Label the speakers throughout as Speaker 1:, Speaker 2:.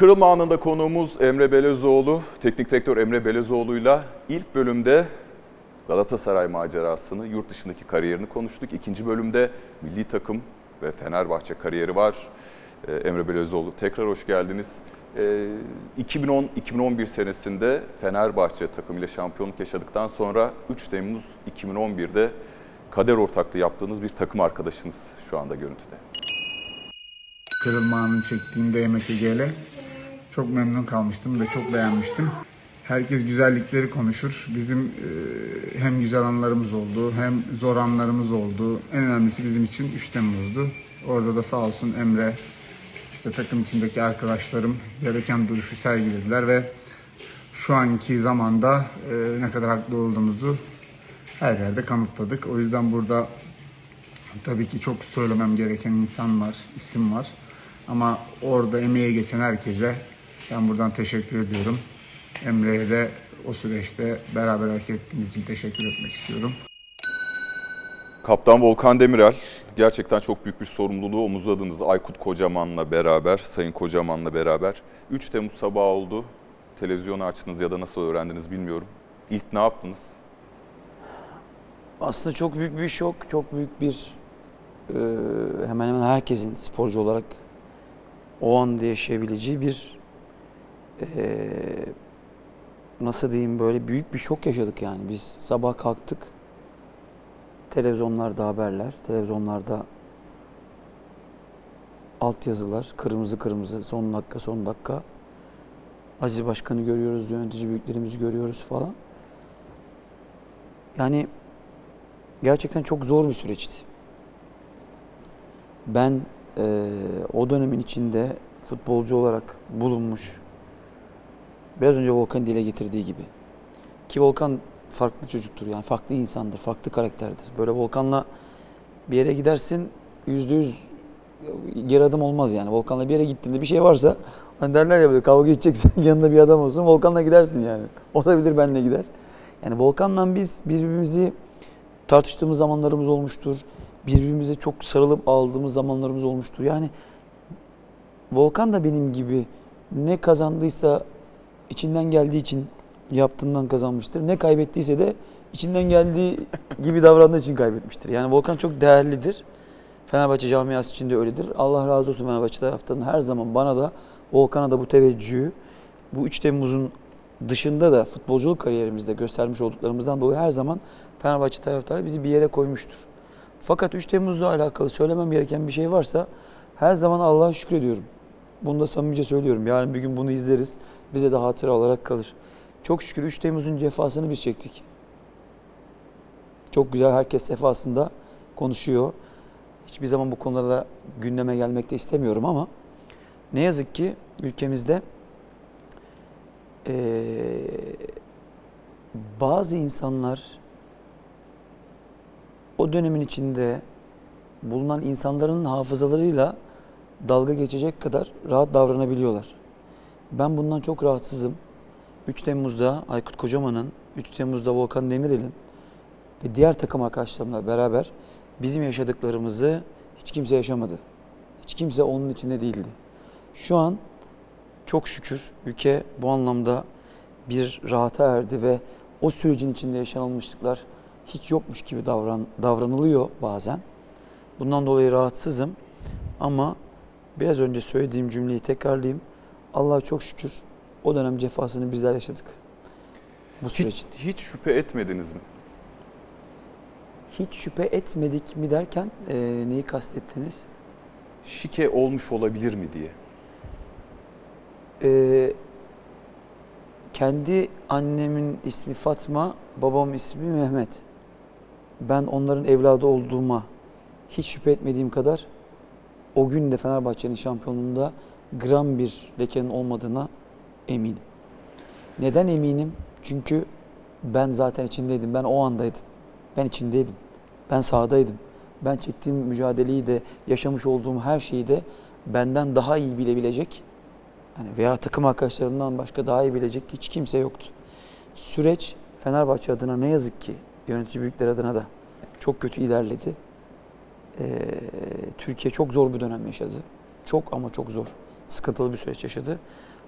Speaker 1: Kırılma anında konuğumuz Emre Belezoğlu. Teknik direktör Emre Belezoğlu'yla ilk bölümde Galatasaray macerasını, yurt dışındaki kariyerini konuştuk. İkinci bölümde milli takım ve Fenerbahçe kariyeri var. Ee, Emre Belezoğlu tekrar hoş geldiniz. Ee, 2010-2011 senesinde Fenerbahçe takımıyla şampiyonluk yaşadıktan sonra 3 Temmuz 2011'de kader ortaklığı yaptığınız bir takım arkadaşınız şu anda görüntüde.
Speaker 2: Kırılma anını çektiğimde Yemek Ege'yle çok memnun kalmıştım ve çok beğenmiştim. Herkes güzellikleri konuşur. Bizim e, hem güzel anlarımız oldu hem zor anlarımız oldu. En önemlisi bizim için 3 Temmuz'du. Orada da sağ olsun Emre, işte takım içindeki arkadaşlarım gereken duruşu sergilediler ve şu anki zamanda e, ne kadar haklı olduğumuzu her yerde kanıtladık. O yüzden burada tabii ki çok söylemem gereken insan var, isim var. Ama orada emeğe geçen herkese ben buradan teşekkür ediyorum. Emre'ye de o süreçte beraber hareket ettiğimiz için teşekkür etmek istiyorum.
Speaker 1: Kaptan Volkan Demirel gerçekten çok büyük bir sorumluluğu omuzladınız Aykut Kocaman'la beraber, Sayın Kocaman'la beraber. 3 Temmuz sabahı oldu. Televizyonu açtınız ya da nasıl öğrendiniz bilmiyorum. İlk ne yaptınız?
Speaker 3: Aslında çok büyük bir şok, çok büyük bir e, hemen hemen herkesin sporcu olarak o anda yaşayabileceği bir e, nasıl diyeyim böyle büyük bir şok yaşadık yani. Biz sabah kalktık, televizyonlarda haberler, televizyonlarda altyazılar, kırmızı kırmızı, son dakika son dakika. Aziz Başkan'ı görüyoruz, yönetici büyüklerimizi görüyoruz falan. Yani gerçekten çok zor bir süreçti. Ben e, o dönemin içinde futbolcu olarak bulunmuş, biraz önce Volkan dile getirdiği gibi. Ki Volkan farklı çocuktur yani farklı insandır, farklı karakterdir. Böyle Volkan'la bir yere gidersin yüzde yüz geri adım olmaz yani. Volkan'la bir yere gittiğinde bir şey varsa hani derler ya böyle kavga edeceksen yanında bir adam olsun Volkan'la gidersin yani. O da bilir benle gider. Yani Volkan'la biz birbirimizi tartıştığımız zamanlarımız olmuştur. Birbirimize çok sarılıp aldığımız zamanlarımız olmuştur. Yani Volkan da benim gibi ne kazandıysa içinden geldiği için yaptığından kazanmıştır. Ne kaybettiyse de içinden geldiği gibi davrandığı için kaybetmiştir. Yani Volkan çok değerlidir. Fenerbahçe camiası için de öyledir. Allah razı olsun Fenerbahçe taraftarının her zaman bana da Volkan'a da bu teveccühü bu 3 Temmuz'un dışında da futbolculuk kariyerimizde göstermiş olduklarımızdan dolayı her zaman Fenerbahçe taraftarı bizi bir yere koymuştur. Fakat 3 Temmuz'la alakalı söylemem gereken bir şey varsa her zaman Allah'a şükrediyorum. Bunu da samimice söylüyorum. Yarın bir gün bunu izleriz. Bize de hatıra olarak kalır. Çok şükür 3 Temmuz'un cefasını biz çektik. Çok güzel herkes sefasında konuşuyor. Hiçbir zaman bu konularda gündeme gelmek de istemiyorum ama ne yazık ki ülkemizde eee, bazı insanlar o dönemin içinde bulunan insanların hafızalarıyla dalga geçecek kadar rahat davranabiliyorlar. Ben bundan çok rahatsızım. 3 Temmuz'da Aykut Kocaman'ın, 3 Temmuz'da Volkan Demirel'in ve diğer takım arkadaşlarımla beraber bizim yaşadıklarımızı hiç kimse yaşamadı. Hiç kimse onun içinde değildi. Şu an çok şükür ülke bu anlamda bir rahata erdi ve o sürecin içinde yaşanılmışlıklar hiç yokmuş gibi davran, davranılıyor bazen. Bundan dolayı rahatsızım ama biraz önce söylediğim cümleyi tekrarlayayım. Allah'a çok şükür o dönem cefasını bizler yaşadık. Bu.
Speaker 1: Hiç, hiç şüphe etmediniz mi?
Speaker 3: Hiç şüphe etmedik mi derken e, neyi kastettiniz?
Speaker 1: Şike olmuş olabilir mi diye.
Speaker 3: E, kendi annemin ismi Fatma, babam ismi Mehmet. Ben onların evladı olduğuma hiç şüphe etmediğim kadar o gün de Fenerbahçe'nin şampiyonluğunda gram bir lekenin olmadığına eminim. Neden eminim? Çünkü ben zaten içindeydim. Ben o andaydım. Ben içindeydim. Ben sahadaydım. Ben çektiğim mücadeleyi de, yaşamış olduğum her şeyi de benden daha iyi bilebilecek hani veya takım arkadaşlarımdan başka daha iyi bilecek hiç kimse yoktu. Süreç Fenerbahçe adına ne yazık ki yönetici büyükler adına da çok kötü ilerledi. Ee, Türkiye çok zor bir dönem yaşadı. Çok ama çok zor. sıkıntılı bir süreç yaşadı.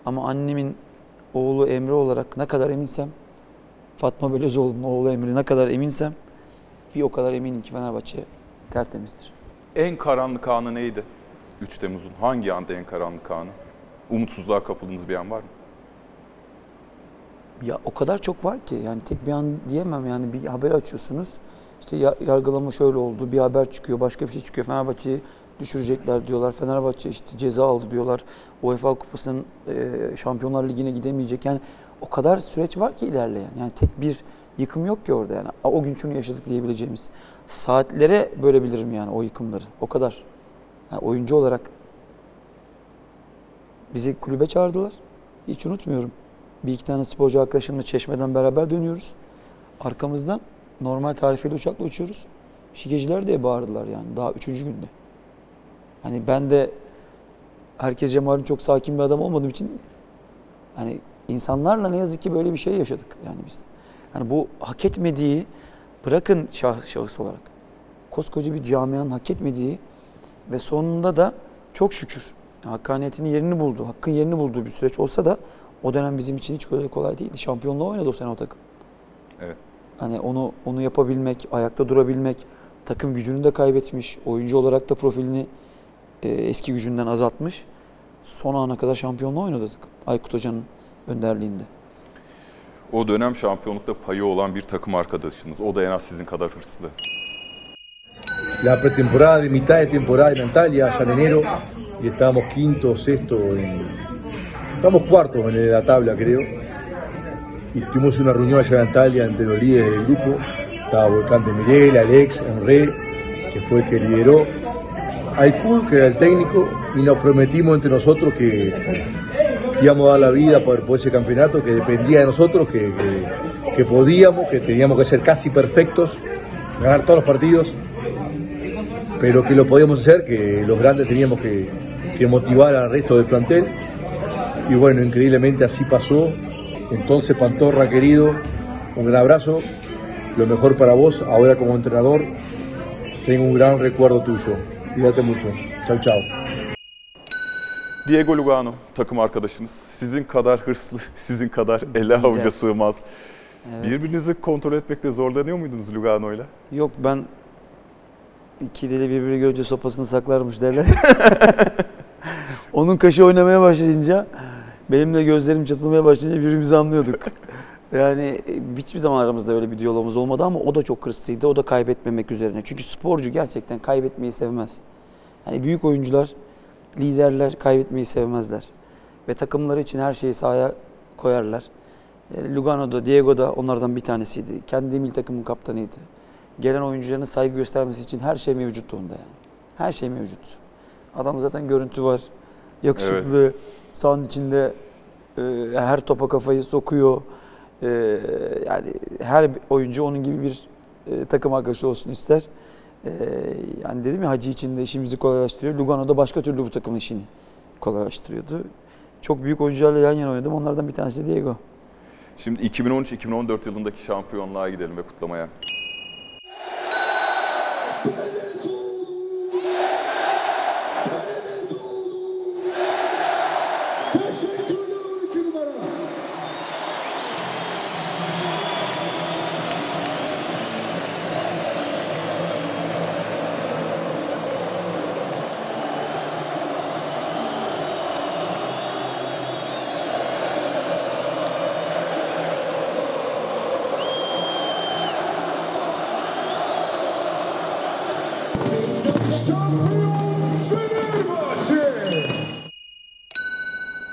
Speaker 3: Ama annemin oğlu Emre olarak ne kadar eminsem, Fatma Belözoğlu'nun oğlu Emre ne kadar eminsem bir o kadar eminim ki Fenerbahçe tertemizdir.
Speaker 1: En karanlık anı neydi? 3 Temmuz'un hangi anda en karanlık anı? Umutsuzluğa kapıldığınız bir an var mı?
Speaker 3: Ya o kadar çok var ki yani tek bir an diyemem yani bir haber açıyorsunuz. İşte ya- yargılama şöyle oldu, bir haber çıkıyor, başka bir şey çıkıyor. Fenerbahçe'yi düşürecekler diyorlar. Fenerbahçe işte ceza aldı diyorlar. UEFA Kupası'nın e, Şampiyonlar Ligi'ne gidemeyecek. Yani o kadar süreç var ki ilerleyen. Yani tek bir yıkım yok ki orada yani. "Aa, O gün şunu yaşadık diyebileceğimiz. Saatlere bölebilirim yani o yıkımları. O kadar. Yani oyuncu olarak bizi kulübe çağırdılar. Hiç unutmuyorum. Bir iki tane sporcu arkadaşımla Çeşme'den beraber dönüyoruz. Arkamızdan normal tarifeli uçakla uçuyoruz. Şikeciler diye bağırdılar yani daha üçüncü günde. Hani ben de herkese malum çok sakin bir adam olmadığım için hani insanlarla ne yazık ki böyle bir şey yaşadık yani biz. de. Yani bu hak etmediği bırakın şah, şahıs olarak koskoca bir camianın hak etmediği ve sonunda da çok şükür hakkaniyetinin yerini buldu, hakkın yerini bulduğu bir süreç olsa da o dönem bizim için hiç kolay kolay değildi. Şampiyonluğa oynadı o sene o takım.
Speaker 1: Evet.
Speaker 3: Hani onu onu yapabilmek, ayakta durabilmek, takım gücünü de kaybetmiş, oyuncu olarak da profilini e, eski gücünden azaltmış. Son ana kadar şampiyonluğa oynadı takım. Aykut Hoca'nın önderliğinde.
Speaker 1: O dönem şampiyonlukta payı olan bir takım arkadaşınız. O da en az sizin kadar hırslı.
Speaker 4: la pretemporada de mitad de temporada en Antalya, allá en enero, y estábamos quinto, sexto, en, estamos cuartos en la tabla creo, y tuvimos una reunión allá en Antalya entre los líderes del grupo, estaba Volcán de Mirel, Alex, Enré, que fue el que lideró, Aicud, que era el técnico, y nos prometimos entre nosotros que, que íbamos a dar la vida por, por ese campeonato, que dependía de nosotros, que, que- que podíamos, que teníamos que ser casi perfectos, ganar todos los partidos pero que lo podíamos hacer, que los grandes teníamos que, que motivar al resto del plantel. Y bueno, increíblemente así pasó. Entonces, Pantorra, querido, un gran abrazo, lo mejor para vos, ahora como entrenador. Tengo un gran recuerdo tuyo. Cuídate mucho. Chau, chau.
Speaker 1: Diego Lugano takım arkadaşınız. Sizin kadar hırslı, sizin kadar ele avuca sığmaz.
Speaker 3: Evet.
Speaker 1: Birbirinizi kontrol etmekte zorlanıyor muydunuz Lugano'yla?
Speaker 3: Yok ben iki deli birbirini görünce sopasını saklarmış derler. Onun kaşı oynamaya başlayınca benim de gözlerim çatılmaya başlayınca birbirimizi anlıyorduk. Yani e, hiçbir zaman aramızda öyle bir diyalogumuz olmadı ama o da çok hırslıydı. O da kaybetmemek üzerine. Çünkü sporcu gerçekten kaybetmeyi sevmez. Hani büyük oyuncular, liderler kaybetmeyi sevmezler. Ve takımları için her şeyi sahaya koyarlar. E, Lugano da, Diego da onlardan bir tanesiydi. Kendi milli takımın kaptanıydı. Gelen oyuncuların saygı göstermesi için her şey mevcuttu onda yani. Her şey mevcut. Adam zaten görüntü var. Yakışıklı, sahanın içinde e, her topa kafayı sokuyor. E, yani her oyuncu onun gibi bir e, takım arkadaşı olsun ister. E, yani dedim ya Hacı için de işimizi kolaylaştırıyor. Lugano da başka türlü bu takımın işini kolaylaştırıyordu. Çok büyük oyuncularla yan yana oynadım. Onlardan bir tanesi de Diego.
Speaker 1: Şimdi 2013-2014 yılındaki şampiyonluğa gidelim ve kutlamaya.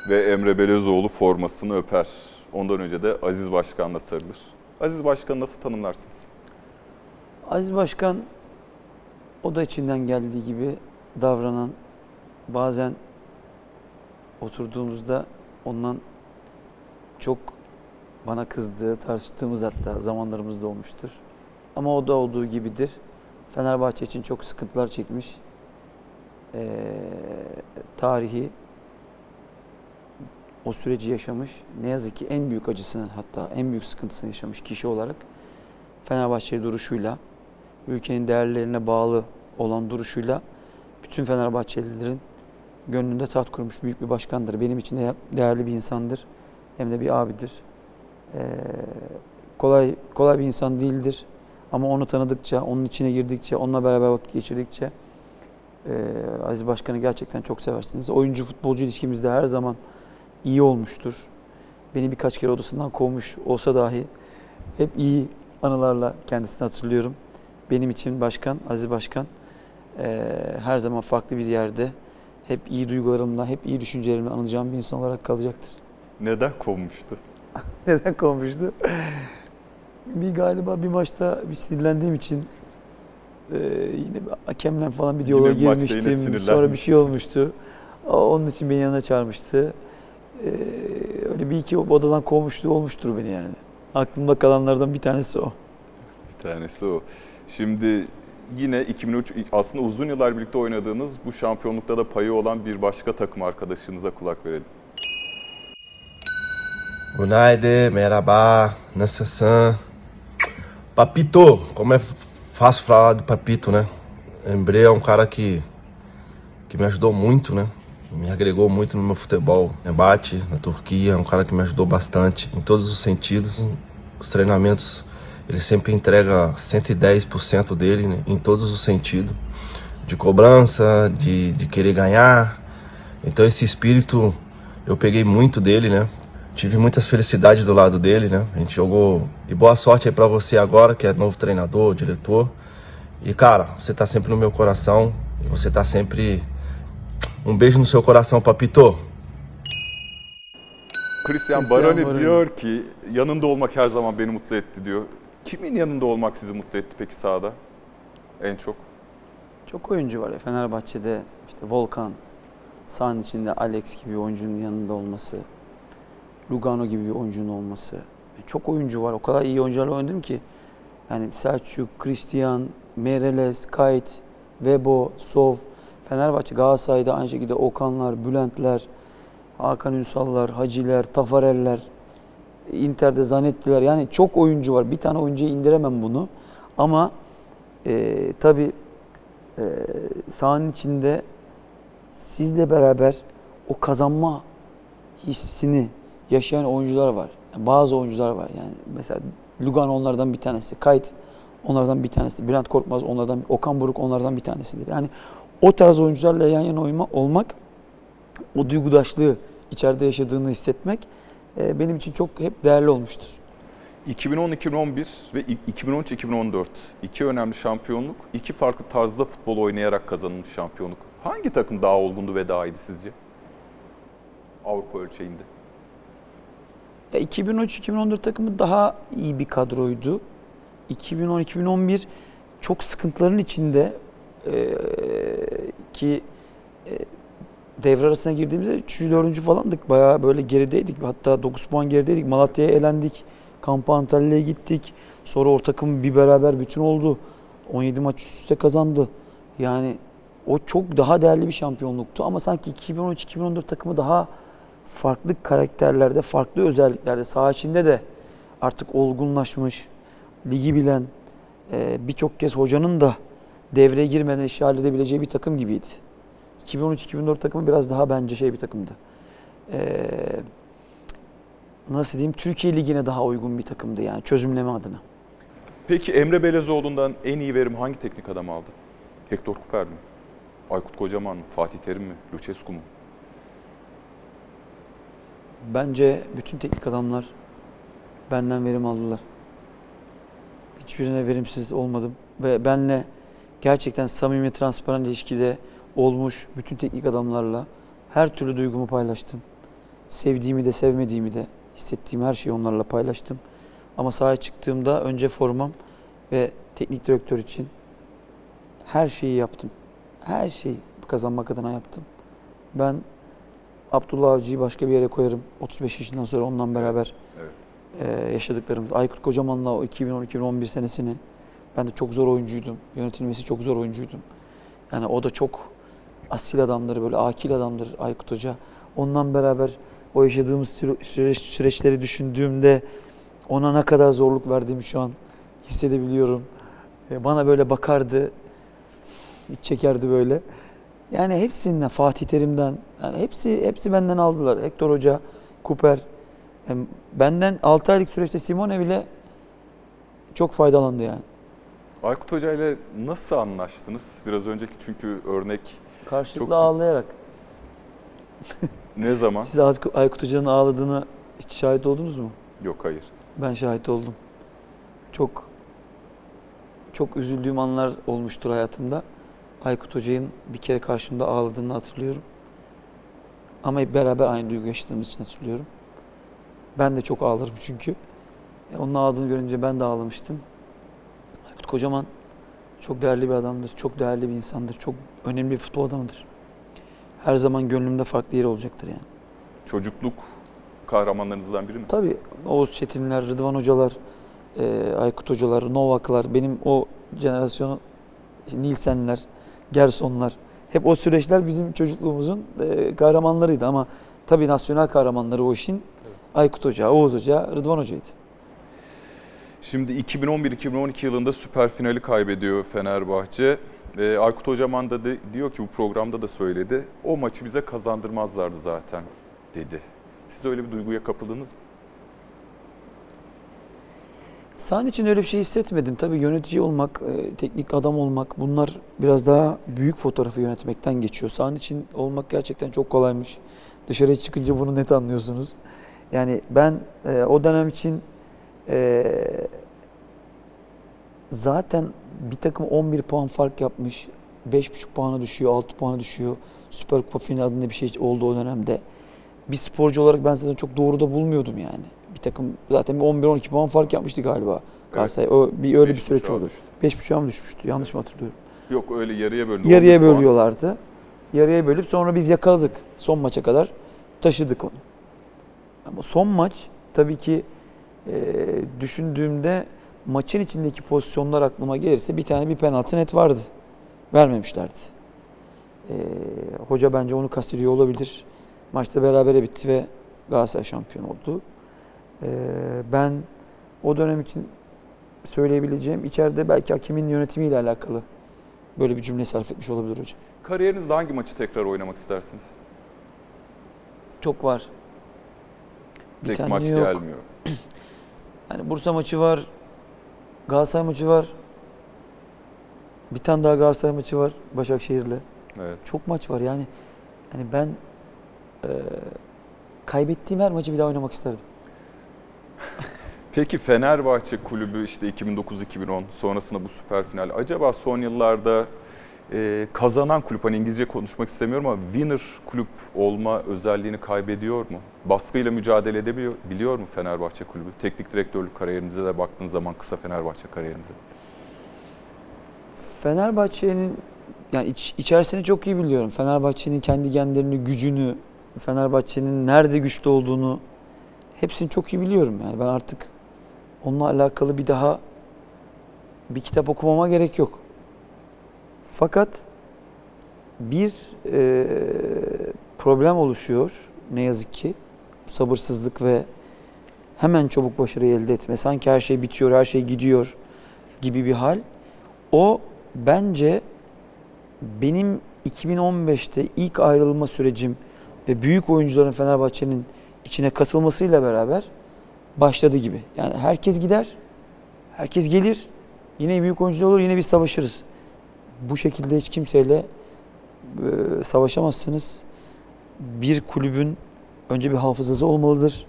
Speaker 1: Ve Emre Belezoğlu formasını öper. Ondan önce de Aziz Başkan'la sarılır. Aziz Başkan'ı nasıl tanımlarsınız?
Speaker 3: Aziz Başkan o da içinden geldiği gibi davranan bazen oturduğumuzda ondan çok bana kızdığı, tartıştığımız hatta zamanlarımız da olmuştur. Ama o da olduğu gibidir. Fenerbahçe için çok sıkıntılar çekmiş. Ee, tarihi o süreci yaşamış. Ne yazık ki en büyük acısını hatta en büyük sıkıntısını yaşamış kişi olarak Fenerbahçe duruşuyla, ülkenin değerlerine bağlı olan duruşuyla bütün Fenerbahçelilerin gönlünde taht kurmuş büyük bir başkandır. Benim için de değerli bir insandır. Hem de bir abidir. Ee, kolay kolay bir insan değildir. Ama onu tanıdıkça, onun içine girdikçe, onunla beraber vakit geçirdikçe e, Aziz Başkan'ı gerçekten çok seversiniz. Oyuncu futbolcu ilişkimiz de her zaman iyi olmuştur. Beni birkaç kere odasından kovmuş olsa dahi hep iyi anılarla kendisini hatırlıyorum. Benim için başkan, Aziz Başkan e, her zaman farklı bir yerde hep iyi duygularımla, hep iyi düşüncelerimle anılacağım bir insan olarak kalacaktır.
Speaker 1: Neden kovmuştu?
Speaker 3: Neden kovmuştu? bir galiba bir maçta bir sinirlendiğim için e, yine hakemle falan bir diyaloğa girmiştim. Sonra bir şey olmuştu. Onun için beni yanına çağırmıştı. E, öyle bir iki odadan kovmuştu olmuştur beni yani. Aklımda kalanlardan bir tanesi o.
Speaker 1: Bir tanesi o. Şimdi yine 2003 aslında uzun yıllar birlikte oynadığınız bu şampiyonlukta da payı olan bir başka takım arkadaşınıza kulak verelim.
Speaker 5: United, Merabá, Nassansan. Papito, como é fácil falar do Papito, né? Embre é um cara que, que me ajudou muito, né? Me agregou muito no meu futebol. Rebate na Turquia, é um cara que me ajudou bastante em todos os sentidos. Os treinamentos, ele sempre entrega 110% dele né? em todos os sentidos. De cobrança, de, de querer ganhar. Então esse espírito eu peguei muito dele, né? Tive muitas felicidades do lado dele, né? A gente jogou. E boa sorte aí pra você agora, que é novo treinador, diretor. E cara, você tá sempre no meu coração. E você tá sempre. Um beijo no seu coração, papito.
Speaker 1: Christian
Speaker 3: Christian
Speaker 1: Baroni
Speaker 3: Baroni.
Speaker 1: diyor ki yanında olmak her zaman beni mutlu etti diyor. Kimin yanında olmak sizi mutlu etti peki sahada? En çok.
Speaker 3: Çok oyuncu var ya Fenerbahçe'de işte Volkan, sahanın içinde Alex gibi bir oyuncunun yanında olması, Lugano gibi bir oyuncunun olması. Çok oyuncu var. O kadar iyi oyuncularla oynadım ki. Yani Selçuk, Christian, Mereles, Kayt, Vebo, Sov, Fenerbahçe, Galatasaray'da aynı şekilde Okanlar, Bülentler, Hakan Ünsallar, Haciler, Tafareller, Inter'de Zanettiler. Yani çok oyuncu var. Bir tane oyuncuya indiremem bunu. Ama e, tabii e, sahanın içinde sizle beraber o kazanma hissini yaşayan oyuncular var. Yani bazı oyuncular var yani. Mesela Lugano onlardan bir tanesi. Kayt onlardan bir tanesi. Bülent Korkmaz onlardan, Okan Buruk onlardan bir tanesidir. Yani o tarz oyuncularla yan yana oyma, olmak, o duygudaşlığı içeride yaşadığını hissetmek e, benim için çok hep değerli olmuştur.
Speaker 1: 2010-2011 ve 2013-2014 iki önemli şampiyonluk, iki farklı tarzda futbol oynayarak kazanılmış şampiyonluk. Hangi takım daha olgundu ve daha iyiydi sizce? Avrupa ölçeğinde.
Speaker 3: Ya 2013-2014 takımı daha iyi bir kadroydu. 2010-2011 çok sıkıntıların içinde eee, ki eee, devre arasına girdiğimizde 3. 4. falandık. Bayağı böyle gerideydik. Hatta 9 puan gerideydik. Malatya'ya elendik. Kampa Antalya'ya gittik. Sonra o takım bir beraber bütün oldu. 17 maç üst üste kazandı. Yani o çok daha değerli bir şampiyonluktu. Ama sanki 2013-2014 takımı daha farklı karakterlerde, farklı özelliklerde, saha içinde de artık olgunlaşmış, ligi bilen, e, birçok kez hocanın da devreye girmeden işi halledebileceği bir takım gibiydi. 2013-2014 takımı biraz daha bence şey bir takımdı. E, nasıl diyeyim, Türkiye Ligi'ne daha uygun bir takımdı yani çözümleme adına.
Speaker 1: Peki Emre Belezoğlu'ndan en iyi verim hangi teknik adam aldı? Hector Kuper mi? Aykut Kocaman mı? Fatih Terim mi? Lucescu mu?
Speaker 3: Bence bütün teknik adamlar benden verim aldılar. Hiçbirine verimsiz olmadım ve benle gerçekten samimi, transparan ilişkide olmuş bütün teknik adamlarla her türlü duygumu paylaştım. Sevdiğimi de sevmediğimi de hissettiğim her şeyi onlarla paylaştım. Ama sahaya çıktığımda önce formam ve teknik direktör için her şeyi yaptım. Her şeyi kazanmak adına yaptım. Ben Abdullah Avcı'yı başka bir yere koyarım. 35 yaşından sonra ondan beraber
Speaker 1: Evet.
Speaker 3: eee, yaşadıklarımız. Aykut Kocaman'la o 2010-2011 senesini ben de çok zor oyuncuydum. Yönetilmesi çok zor oyuncuydum. Yani o da çok asil adamdır, böyle akil adamdır Aykut Hoca. Ondan beraber o yaşadığımız süre- süreç, süreçleri düşündüğümde ona ne kadar zorluk verdiğimi şu an hissedebiliyorum. E, Bana böyle bakardı, iç çekerdi böyle. Yani hepsinden Fatih Terim'den yani hepsi hepsi benden aldılar. Hector Hoca, Cooper. Hem benden 6 aylık süreçte Simone bile çok faydalandı yani.
Speaker 1: Aykut Hoca ile nasıl anlaştınız? Biraz önceki çünkü örnek
Speaker 3: Karşılıklı
Speaker 1: Çok-
Speaker 3: ağlayarak.
Speaker 1: ne zaman?
Speaker 3: Siz Aykut Hoca'nın ağladığına hiç şahit oldunuz mu?
Speaker 1: Yok hayır.
Speaker 3: Ben şahit oldum. Çok çok üzüldüğüm anlar olmuştur hayatımda. Aykut Hoca'nın bir kere karşımda ağladığını hatırlıyorum. Ama hep beraber aynı duygu yaşadığımız için hatırlıyorum. Ben de çok ağlarım çünkü. E, Onun ağladığını görünce ben de ağlamıştım. Kocaman çok değerli bir adamdır. Çok değerli bir insandır. Çok önemli bir futbol adamıdır. Her zaman gönlümde farklı yeri olacaktır yani.
Speaker 1: Çocukluk kahramanlarınızdan biri mi?
Speaker 3: Tabii Oğuz Çetinler, Rıdvan Hocalar, e, Aykut Hocalar, Novaklar, benim o jenerasyonu işte Nilsenler, Gersonlar. Hep o süreçler bizim çocukluğumuzun e, kahramanlarıydı ama tabii nasyonel kahramanları o işin Aykut Hoca, Oğuz Hoca, Rıdvan Hoca'ydı.
Speaker 1: Şimdi 2011-2012 yılında süper finali kaybediyor Fenerbahçe. Ee, Aykut Hocaman da de- diyor ki bu programda da söyledi. O maçı bize kazandırmazlardı zaten dedi. Siz öyle bir duyguya kapıldınız mı?
Speaker 3: Sahan için öyle bir şey hissetmedim. Tabii yönetici olmak, e, teknik adam olmak bunlar biraz daha büyük fotoğrafı yönetmekten geçiyor. Sahan için olmak gerçekten çok kolaymış. Dışarıya çıkınca bunu net anlıyorsunuz. Yani ben e, o dönem için e, zaten bir takım 11 puan fark yapmış. 5,5 puana düşüyor, 6 puana düşüyor. Süper Kupa finali adında bir şey oldu o dönemde. Bir sporcu olarak ben zaten çok doğru da bulmuyordum yani. Bir takım zaten bir 11-12 puan fark yapmıştı galiba Galatasaray. O bir öyle bir süreç oldu.
Speaker 1: düştü.
Speaker 3: 5.5'a mı düşmüştü? Yanlış mı hatırlıyorum?
Speaker 1: Yok öyle yarıya bölündü.
Speaker 3: Yarıya
Speaker 1: 11 puan.
Speaker 3: bölüyorlardı. Yarıya bölüp sonra biz yakaladık. Son maça kadar taşıdık onu. Ama son maç tabii ki e, düşündüğümde maçın içindeki pozisyonlar aklıma gelirse bir tane bir penaltı net vardı. Vermemişlerdi. E, hoca bence onu kastediyor olabilir. Maçta berabere bitti ve Galatasaray şampiyon oldu. E, ben o dönem için söyleyebileceğim içeride belki hakemin yönetimiyle alakalı böyle bir cümle sarf etmiş olabilir hocam.
Speaker 1: Kariyerinizde hangi maçı tekrar oynamak istersiniz?
Speaker 3: Çok var. Bir
Speaker 1: Tek maç
Speaker 3: yok.
Speaker 1: gelmiyor.
Speaker 3: Hani Bursa maçı var. Galatasaray maçı var. Bir tane daha Galatasaray maçı var Başakşehir'le.
Speaker 1: Evet.
Speaker 3: Çok maç var yani. Hani ben e, kaybettiğim her maçı bir daha oynamak isterdim.
Speaker 1: Peki Fenerbahçe kulübü işte 2009-2010 sonrasında bu süper final. Acaba son yıllarda e, kazanan kulüp hani İngilizce konuşmak istemiyorum ama winner kulüp olma özelliğini kaybediyor mu? Baskıyla mücadele edebiliyor biliyor mu Fenerbahçe kulübü? Teknik direktörlük kariyerinize de baktığınız zaman kısa Fenerbahçe kariyerinize.
Speaker 3: Fenerbahçe'nin yani iç, içerisini çok iyi biliyorum. Fenerbahçe'nin kendi genlerini, gücünü, Fenerbahçe'nin nerede güçlü olduğunu hepsini çok iyi biliyorum. Yani ben artık onunla alakalı bir daha bir kitap okumama gerek yok. Fakat bir e, problem oluşuyor ne yazık ki. Sabırsızlık ve hemen çabuk başarıyı elde etme. Sanki her şey bitiyor, her şey gidiyor gibi bir hal. O bence benim 2015'te ilk ayrılma sürecim ve büyük oyuncuların Fenerbahçe'nin içine katılmasıyla beraber başladı gibi. Yani herkes gider, herkes gelir, yine büyük oyuncu olur, yine biz savaşırız. Bu şekilde hiç kimseyle e, savaşamazsınız. Bir kulübün önce bir hafızası olmalıdır.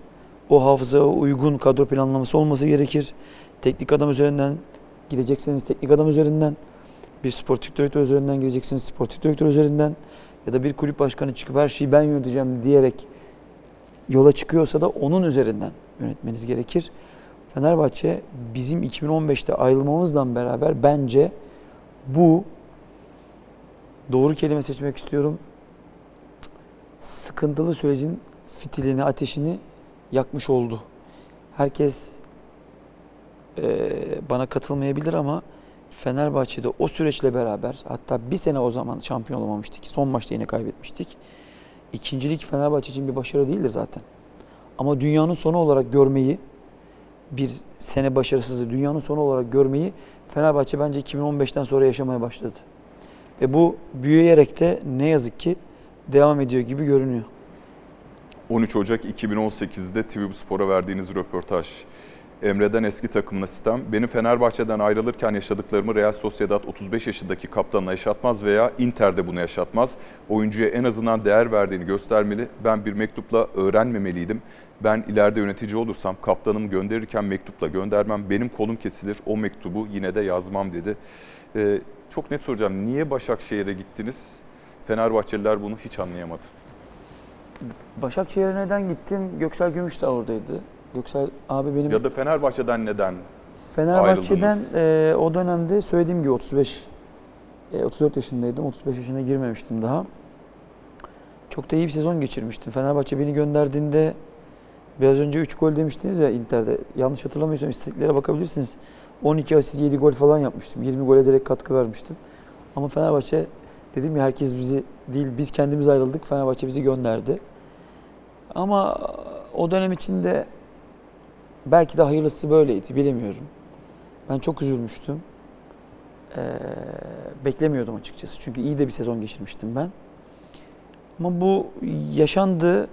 Speaker 3: O hafızaya uygun kadro planlaması olması gerekir. Teknik adam üzerinden gidecekseniz teknik adam üzerinden, bir sportif direktör üzerinden gideceksiniz sportif direktör üzerinden ya da bir kulüp başkanı çıkıp her şeyi ben yöneteceğim diyerek yola çıkıyorsa da onun üzerinden yönetmeniz gerekir. Fenerbahçe bizim 2015'te ayrılmamızla beraber bence bu doğru kelime seçmek istiyorum. Sıkıntılı sürecin fitilini, ateşini yakmış oldu. Herkes e, bana katılmayabilir ama Fenerbahçe'de o süreçle beraber hatta bir sene o zaman şampiyon olamamıştık. Son maçta yine kaybetmiştik. İkincilik Fenerbahçe için bir başarı değildir zaten. Ama dünyanın sonu olarak görmeyi bir sene başarısızlığı dünyanın sonu olarak görmeyi Fenerbahçe bence 2015'ten sonra yaşamaya başladı. Ve bu büyüyerek de ne yazık ki devam ediyor gibi görünüyor.
Speaker 1: 13 Ocak 2018'de TV Spor'a verdiğiniz röportaj. Emre'den eski takımına sistem. Beni Fenerbahçe'den ayrılırken yaşadıklarımı Real Sociedad 35 yaşındaki kaptanına yaşatmaz veya Inter'de bunu yaşatmaz. Oyuncuya en azından değer verdiğini göstermeli. Ben bir mektupla öğrenmemeliydim. Ben ileride yönetici olursam kaptanımı gönderirken mektupla göndermem. Benim kolum kesilir. O mektubu yine de yazmam dedi. Ee, çok net soracağım. Niye Başakşehir'e gittiniz? Fenerbahçeliler bunu hiç anlayamadı.
Speaker 3: Başakşehir'e neden gittim? Göksel Gümüş de oradaydı. Göksel abi benim
Speaker 1: Ya da Fenerbahçe'den neden?
Speaker 3: Fenerbahçe'den e, o dönemde söylediğim gibi 35 e, 34 yaşındaydım. 35 yaşına girmemiştim daha. Çok da iyi bir sezon geçirmiştim. Fenerbahçe beni gönderdiğinde biraz önce 3 gol demiştiniz ya Inter'de. Yanlış hatırlamıyorsam istatistiklere bakabilirsiniz. 12 asist 7 gol falan yapmıştım. 20 gole direkt katkı vermiştim. Ama Fenerbahçe dedim ya herkes bizi değil biz kendimiz ayrıldık. Fenerbahçe bizi gönderdi. Ama o dönem içinde belki de hayırlısı böyleydi bilemiyorum. Ben çok üzülmüştüm. Ee, beklemiyordum açıkçası. Çünkü iyi de bir sezon geçirmiştim ben. Ama bu yaşandı.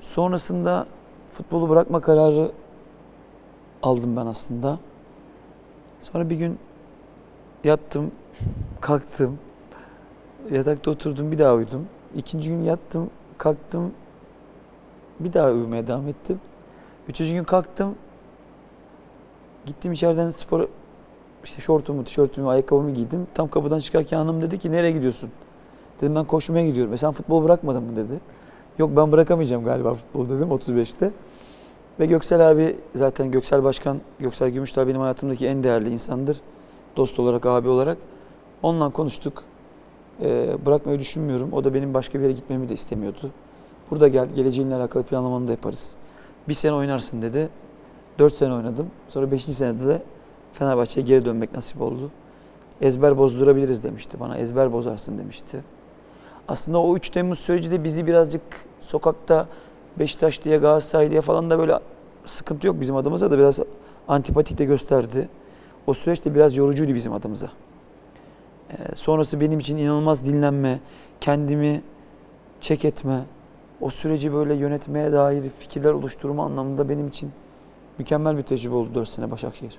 Speaker 3: Sonrasında futbolu bırakma kararı aldım ben aslında. Sonra bir gün yattım, kalktım. Yatakta oturdum, bir daha uyudum. İkinci gün yattım, kalktım. Bir daha uyumaya devam ettim. Üçüncü gün kalktım. Gittim içeriden spor işte şortumu, tişörtümü, ayakkabımı giydim. Tam kapıdan çıkarken hanım dedi ki nereye gidiyorsun? Dedim ben koşmaya gidiyorum. E sen futbol bırakmadın mı dedi. Yok ben bırakamayacağım galiba futbol dedim 35'te. Ve Göksel abi zaten Göksel Başkan, Göksel Gümüşdağ benim hayatımdaki en değerli insandır. Dost olarak, abi olarak. Onunla konuştuk. Ee, bırakmayı düşünmüyorum. O da benim başka bir yere gitmemi de istemiyordu. Burada gel, geleceğinle alakalı planlamanı da yaparız. Bir sene oynarsın dedi. Dört sene oynadım. Sonra beşinci senede de Fenerbahçe'ye geri dönmek nasip oldu. Ezber bozdurabiliriz demişti bana. Ezber bozarsın demişti. Aslında o 3 Temmuz süreci de bizi birazcık sokakta Beşiktaş diye Galatasaray diye falan da böyle sıkıntı yok bizim adımıza da biraz antipatik de gösterdi. O süreç de biraz yorucuydu bizim adımıza. Ee, sonrası benim için inanılmaz dinlenme, kendimi çek etme, o süreci böyle yönetmeye dair fikirler oluşturma anlamında benim için mükemmel bir tecrübe oldu 4 sene Başakşehir.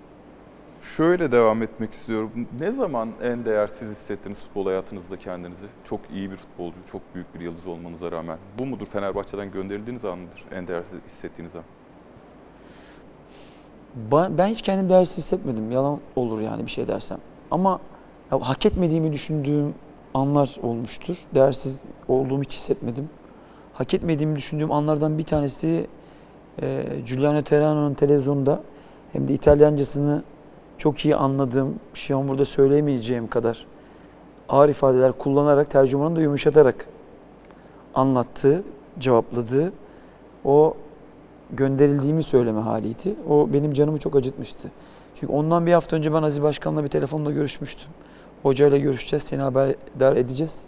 Speaker 1: Şöyle devam etmek istiyorum. Ne zaman en değersiz hissettiniz futbol hayatınızda kendinizi? Çok iyi bir futbolcu, çok büyük bir yıldız olmanıza rağmen. Bu mudur Fenerbahçe'den gönderildiğiniz an mıdır? En değersiz hissettiğiniz an.
Speaker 3: Ben hiç kendimi değersiz hissetmedim. Yalan olur yani bir şey dersem. Ama ya hak etmediğimi düşündüğüm anlar olmuştur. Değersiz olduğumu hiç hissetmedim. Hak etmediğimi düşündüğüm anlardan bir tanesi e, Giuliano Terrano'nun televizyonda hem de İtalyancasını çok iyi anladığım, şu an burada söyleyemeyeceğim kadar ağır ifadeler kullanarak, tercümanını da yumuşatarak anlattığı, cevapladığı o gönderildiğimi söyleme haliydi. O benim canımı çok acıtmıştı. Çünkü ondan bir hafta önce ben Aziz Başkan'la bir telefonla görüşmüştüm. Hocayla görüşeceğiz, seni haberdar edeceğiz.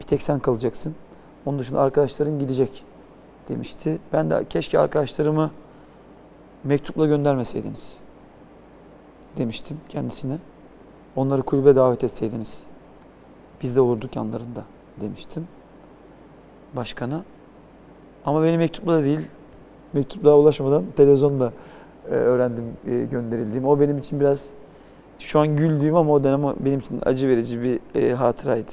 Speaker 3: Bir tek sen kalacaksın. Onun dışında arkadaşların gidecek demişti. Ben de keşke arkadaşlarımı mektupla göndermeseydiniz demiştim kendisine. Onları kulübe davet etseydiniz biz de olurduk yanlarında demiştim başkana. Ama benim mektupla da değil, mektupla ulaşmadan televizyonda e, öğrendim e, gönderildiğimi. O benim için biraz şu an güldüğüm ama o dönem benim için acı verici bir e, hatıraydı.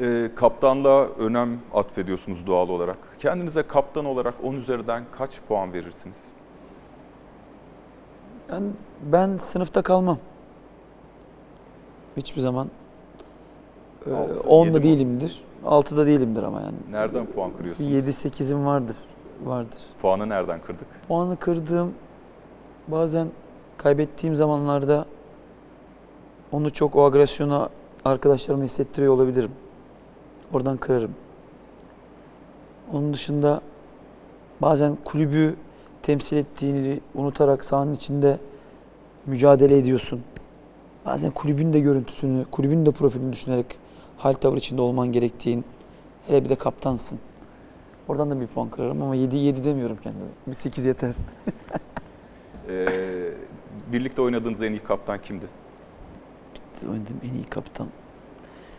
Speaker 1: Ee, kaptanla önem atfediyorsunuz doğal olarak. Kendinize kaptan olarak 10 üzerinden kaç puan verirsiniz?
Speaker 3: Yani ben sınıfta kalmam. Hiçbir zaman. Ee,
Speaker 1: Altı, yedi
Speaker 3: 10'da
Speaker 1: mi?
Speaker 3: değilimdir. 6'da değilimdir ama yani.
Speaker 1: Nereden puan kırıyorsunuz?
Speaker 3: 7-8'im vardır. Vardır.
Speaker 1: Puanı nereden kırdık?
Speaker 3: Puanı kırdığım bazen kaybettiğim zamanlarda onu çok o agresyona arkadaşlarıma hissettiriyor olabilirim. Oradan kırarım. Onun dışında bazen kulübü temsil ettiğini unutarak sahanın içinde mücadele ediyorsun. Bazen kulübün de görüntüsünü, kulübün de profilini düşünerek hal tavır içinde olman gerektiğin, hele bir de kaptansın. Oradan da bir puan kırarım ama 7 7 demiyorum kendime. Bir 8 yeter.
Speaker 1: Ee, birlikte oynadığınız en iyi kaptan kimdi?
Speaker 3: Oynadığım en iyi kaptan.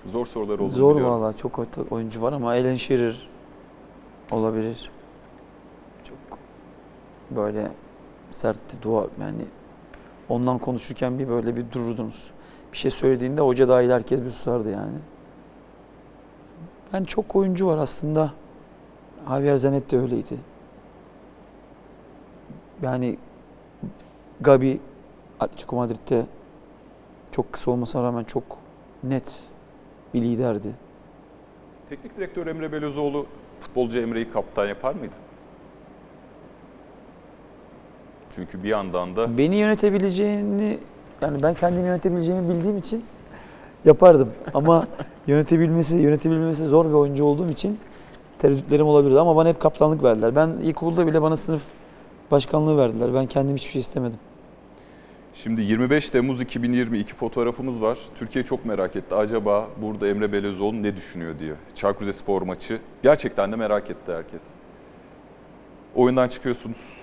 Speaker 1: Zor sorular olduğunu
Speaker 3: Zor
Speaker 1: biliyorum.
Speaker 3: valla çok oy- oyuncu var ama Alan Shearer olabilir. Böyle sertti dua yani ondan konuşurken bir böyle bir dururdunuz. Bir şey söylediğinde hoca dahil herkes bir susardı yani. Ben çok oyuncu var aslında. Javier Zanetti öyleydi. Yani Gabi Atletico Madrid'de çok kısa olmasına rağmen çok net bir liderdi.
Speaker 1: Teknik direktör Emre Belözoğlu futbolcu Emre'yi kaptan yapar mıydı? Çünkü bir yandan da
Speaker 3: Beni yönetebileceğini yani ben kendimi yönetebileceğimi bildiğim için yapardım. Ama yönetebilmesi yönetebilmesi zor bir oyuncu olduğum için tereddütlerim olabilirdi ama bana hep kaptanlık verdiler. Ben ilkokulda bile bana sınıf başkanlığı verdiler. Ben kendim hiçbir şey istemedim.
Speaker 1: Şimdi 25 Temmuz 2022 fotoğrafımız var. Türkiye çok merak etti. Acaba burada Emre Belözoğlu ne düşünüyor diye. Çaykur Rizespor maçı. Gerçekten de merak etti herkes. Oyundan çıkıyorsunuz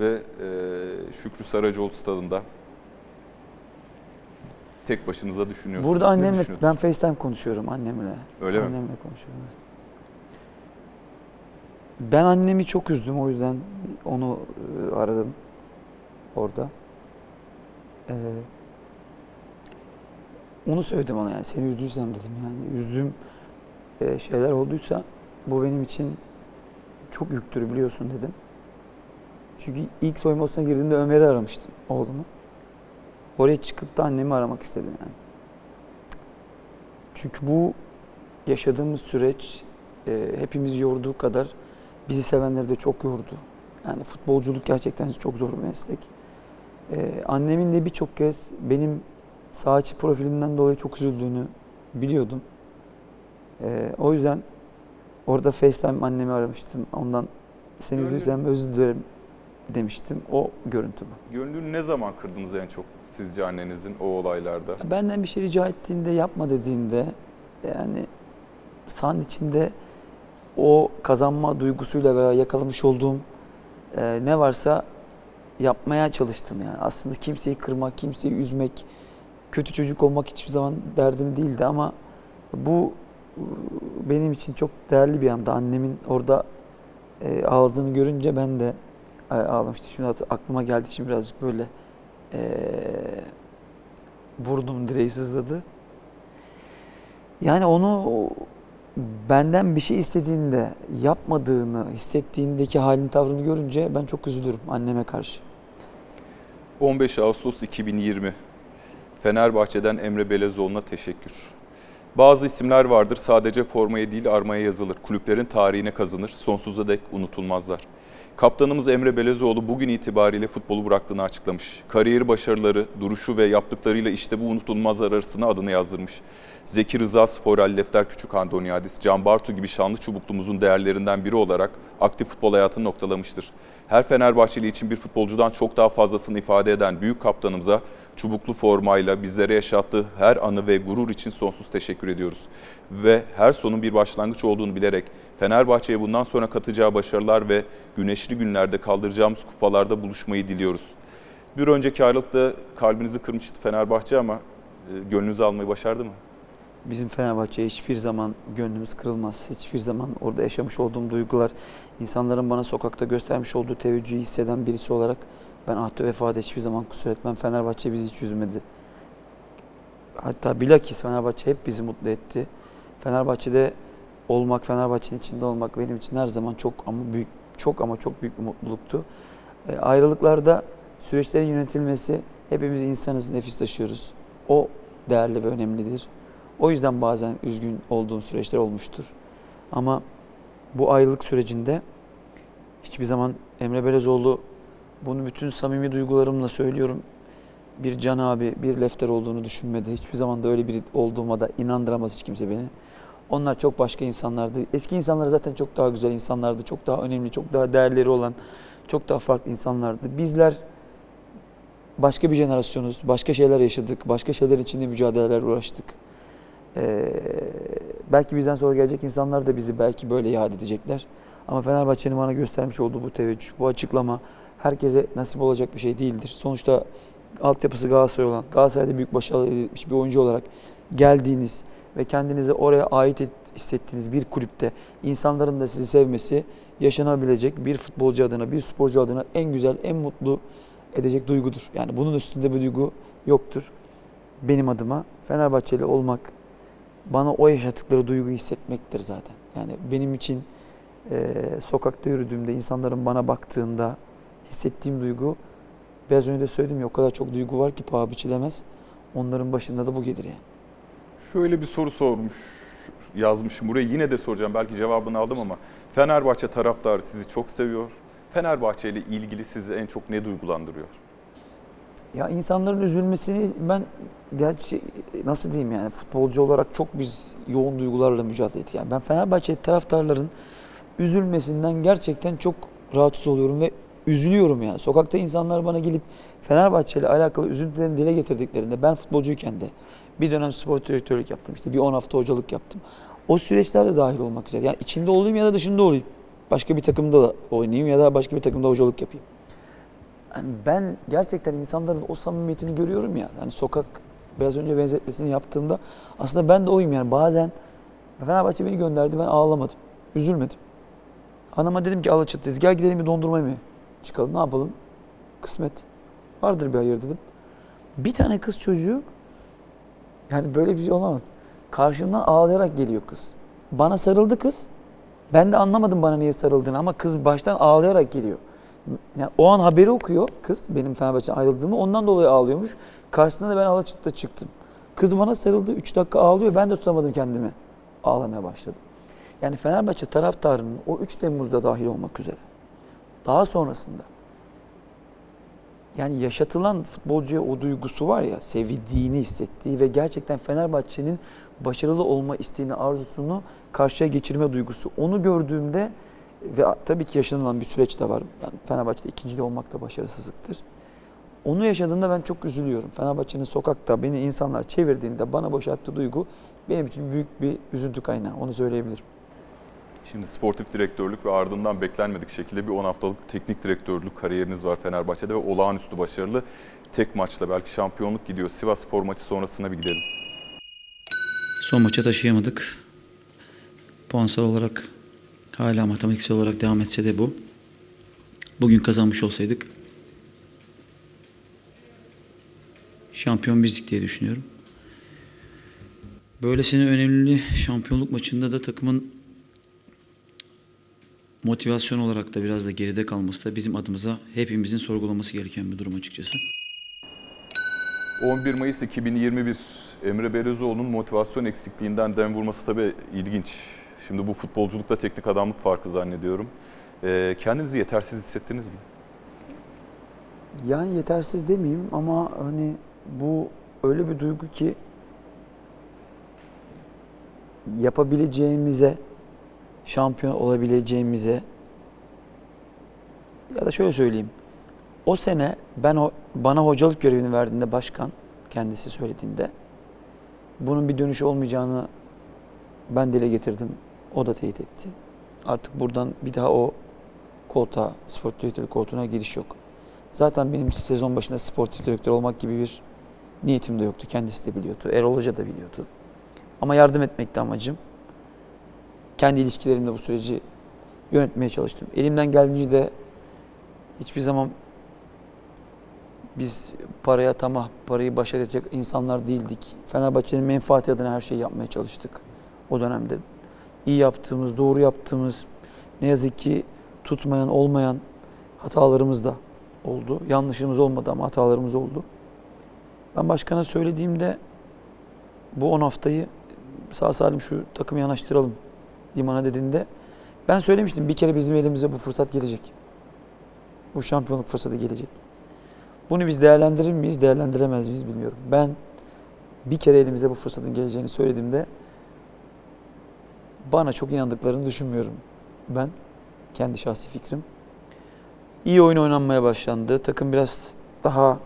Speaker 1: ve e, Şükrü Saracoğlu stadında tek başınıza düşünüyorsunuz.
Speaker 3: Burada
Speaker 1: Ne
Speaker 3: annemle ben FaceTime konuşuyorum annemle.
Speaker 1: Öyle mi?
Speaker 3: Annemle konuşuyorum. Ben annemi çok üzdüm o yüzden onu e, aradım orada. Ee, onu söyledim ona yani seni üzdüysem dedim yani üzdüğüm e, şeyler olduysa bu benim için çok yüktür biliyorsun dedim. Çünkü ilk soyunma odasına girdiğimde Ömer'i aramıştım oğlumu. Oraya çıkıp da annemi aramak istedim yani. Çünkü bu yaşadığımız süreç e, hepimiz yorduğu kadar bizi sevenleri de çok yordu. Yani futbolculuk gerçekten çok zor bir meslek. E, annemin de birçok kez benim sağ içi profilimden dolayı çok üzüldüğünü biliyordum. E, o yüzden orada FaceTime annemi aramıştım. Ondan seni üzürsem özür dilerim demiştim. O görüntü bu.
Speaker 1: Gönlünü ne zaman kırdınız en çok sizce annenizin o olaylarda?
Speaker 3: Benden bir şey rica ettiğinde yapma dediğinde yani sahanın içinde o kazanma duygusuyla beraber yakalamış olduğum e, ne varsa yapmaya çalıştım yani. Aslında kimseyi kırmak, kimseyi üzmek, kötü çocuk olmak hiçbir zaman derdim değildi ama bu e, benim için çok değerli bir anda. Annemin orada e, ağladığını görünce ben de ağlamıştım. Şimdi aklıma geldi şimdi birazcık böyle e, burnum direği sızladı. Yani onu benden bir şey istediğinde yapmadığını hissettiğindeki halini tavrını görünce ben çok üzülürüm anneme karşı.
Speaker 1: 15 Ağustos 2020. Fenerbahçe'den Emre Belezoğlu'na teşekkür. Bazı isimler vardır sadece formaya değil armaya yazılır. Kulüplerin tarihine kazınır, sonsuza dek unutulmazlar. Kaptanımız Emre Belezoğlu bugün itibariyle futbolu bıraktığını açıklamış. Kariyeri başarıları, duruşu ve yaptıklarıyla işte bu unutulmazlar arasına adını yazdırmış. Zeki Rıza Sporel, Lefter Küçükhan, Doniadis, Can Bartu gibi şanlı çubuklumuzun değerlerinden biri olarak aktif futbol hayatını noktalamıştır. Her Fenerbahçeli için bir futbolcudan çok daha fazlasını ifade eden büyük kaptanımıza çubuklu formayla bizlere yaşattığı her anı ve gurur için sonsuz teşekkür ediyoruz. Ve her sonun bir başlangıç olduğunu bilerek Fenerbahçe'ye bundan sonra katacağı başarılar ve güneşli günlerde kaldıracağımız kupalarda buluşmayı diliyoruz. Bir önceki ayrılıkta kalbinizi kırmıştı Fenerbahçe ama e, gönlünüzü almayı başardı mı?
Speaker 3: Bizim Fenerbahçe'ye hiçbir zaman gönlümüz kırılmaz. Hiçbir zaman orada yaşamış olduğum duygular, insanların bana sokakta göstermiş olduğu teveccühü hisseden birisi olarak ben ahde vefada hiçbir zaman kusur etmem. Fenerbahçe bizi hiç üzmedi. Hatta bilakis Fenerbahçe hep bizi mutlu etti. Fenerbahçe'de olmak, Fenerbahçe'nin içinde olmak benim için her zaman çok ama büyük, çok ama çok büyük bir mutluluktu. E, ayrılıklarda süreçlerin yönetilmesi, hepimiz insanız, nefis taşıyoruz. O değerli ve önemlidir. O yüzden bazen üzgün olduğum süreçler olmuştur. Ama bu ayrılık sürecinde hiçbir zaman Emre Belezoğlu bunu bütün samimi duygularımla söylüyorum. Bir Can abi, bir Lefter olduğunu düşünmedi. Hiçbir zaman da öyle biri olduğuma da inandıramaz hiç kimse beni. Onlar çok başka insanlardı. Eski insanlar zaten çok daha güzel insanlardı. Çok daha önemli, çok daha değerleri olan, çok daha farklı insanlardı. Bizler başka bir jenerasyonuz. Başka şeyler yaşadık. Başka şeyler içinde mücadeleler uğraştık. Ee, belki bizden sonra gelecek insanlar da bizi belki böyle yad edecekler. Ama Fenerbahçe'nin bana göstermiş olduğu bu teveccüh, bu açıklama herkese nasip olacak bir şey değildir. Sonuçta altyapısı Galatasaray olan, Galatasaray'da büyük etmiş bir oyuncu olarak geldiğiniz, ve kendinizi oraya ait et- hissettiğiniz bir kulüpte insanların da sizi sevmesi yaşanabilecek bir futbolcu adına, bir sporcu adına en güzel, en mutlu edecek duygudur. Yani bunun üstünde bir duygu yoktur. Benim adıma Fenerbahçeli olmak bana o yaşadıkları duyguyu hissetmektir zaten. Yani benim için e, sokakta yürüdüğümde, insanların bana baktığında hissettiğim duygu biraz önce de söyledim ya o kadar çok duygu var ki paha biçilemez. Onların başında da bu gelir yani.
Speaker 1: Şöyle bir soru sormuş, yazmışım buraya. Yine de soracağım. Belki cevabını aldım ama Fenerbahçe taraftarı sizi çok seviyor. Fenerbahçe ile ilgili sizi en çok ne duygulandırıyor?
Speaker 3: Ya insanların üzülmesini ben gerçi nasıl diyeyim yani futbolcu olarak çok biz yoğun duygularla mücadele ettik. Yani ben Fenerbahçe taraftarların üzülmesinden gerçekten çok rahatsız oluyorum ve üzülüyorum yani. Sokakta insanlar bana gelip Fenerbahçe ile alakalı üzüntülerini dile getirdiklerinde ben futbolcuyken de bir dönem spor direktörlük yaptım. işte bir 10 hafta hocalık yaptım. O süreçlerde dahil olmak üzere. Yani içinde olayım ya da dışında olayım. Başka bir takımda da oynayayım ya da başka bir takımda hocalık yapayım. Yani ben gerçekten insanların o samimiyetini görüyorum ya. Hani sokak biraz önce benzetmesini yaptığımda aslında ben de oyum yani. Bazen Fenerbahçe beni gönderdi ben ağlamadım. Üzülmedim. Hanıma dedim ki Alaçatı'dayız gel gidelim bir dondurma mı çıkalım ne yapalım? Kısmet. Vardır bir hayır dedim. Bir tane kız çocuğu yani böyle bir şey olamaz. Karşımdan ağlayarak geliyor kız. Bana sarıldı kız. Ben de anlamadım bana niye sarıldığını ama kız baştan ağlayarak geliyor. Yani o an haberi okuyor kız benim Fenerbahçe'den ayrıldığımı. Ondan dolayı ağlıyormuş. Karşısında da ben Alaçatı'da çıktım. Kız bana sarıldı. 3 dakika ağlıyor. Ben de tutamadım kendimi. Ağlamaya başladım. Yani Fenerbahçe taraftarının o 3 Temmuz'da dahil olmak üzere. Daha sonrasında yani yaşatılan futbolcuya o duygusu var ya, sevildiğini hissettiği ve gerçekten Fenerbahçe'nin başarılı olma isteğini, arzusunu karşıya geçirme duygusu. Onu gördüğümde ve tabii ki yaşanılan bir süreç de var. Yani Fenerbahçe'de ikinci olmak da başarısızlıktır. Onu yaşadığımda ben çok üzülüyorum. Fenerbahçe'nin sokakta beni insanlar çevirdiğinde bana boşalttığı duygu benim için büyük bir üzüntü kaynağı. Onu söyleyebilirim.
Speaker 1: Şimdi sportif direktörlük ve ardından beklenmedik şekilde bir 10 haftalık teknik direktörlük kariyeriniz var Fenerbahçe'de ve olağanüstü başarılı. Tek maçla belki şampiyonluk gidiyor. Sivas Spor maçı sonrasına bir gidelim.
Speaker 6: Son maça taşıyamadık. Puansal olarak hala matematiksel olarak devam etse de bu. Bugün kazanmış olsaydık şampiyon bizdik diye düşünüyorum. Böylesine önemli şampiyonluk maçında da takımın motivasyon olarak da biraz da geride kalması da bizim adımıza hepimizin sorgulaması gereken bir durum açıkçası.
Speaker 1: 11 Mayıs 2021 Emre Belözoğlu'nun motivasyon eksikliğinden dem vurması tabii ilginç. Şimdi bu futbolculukta teknik adamlık farkı zannediyorum. Ee, kendinizi yetersiz hissettiniz mi?
Speaker 3: Yani yetersiz demeyeyim ama hani bu öyle bir duygu ki yapabileceğimize, şampiyon olabileceğimize ya da şöyle söyleyeyim. O sene ben bana hocalık görevini verdiğinde başkan kendisi söylediğinde bunun bir dönüşü olmayacağını ben dile getirdim. O da teyit etti. Artık buradan bir daha o koltuğa, spor direktörü koltuğuna giriş yok. Zaten benim sezon başında sportif direktör olmak gibi bir niyetim de yoktu. Kendisi de biliyordu. Erol Hoca da biliyordu. Ama yardım etmekti amacım. Kendi ilişkilerimle bu süreci yönetmeye çalıştım. Elimden geldiğince de hiçbir zaman biz paraya tamah, parayı başa edecek insanlar değildik. Fenerbahçe'nin menfaati adına her şeyi yapmaya çalıştık o dönemde. İyi yaptığımız, doğru yaptığımız, ne yazık ki tutmayan, olmayan hatalarımız da oldu. Yanlışımız olmadı ama hatalarımız oldu. Ben başkana söylediğimde bu 10 haftayı sağ salim şu takımı yanaştıralım limana dediğinde ben söylemiştim bir kere bizim elimize bu fırsat gelecek. Bu şampiyonluk fırsatı gelecek. Bunu biz değerlendirir miyiz, değerlendiremez miyiz bilmiyorum. Ben bir kere elimize bu fırsatın geleceğini söylediğimde bana çok inandıklarını düşünmüyorum. Ben kendi şahsi fikrim. İyi oyun oynanmaya başlandı. Takım biraz daha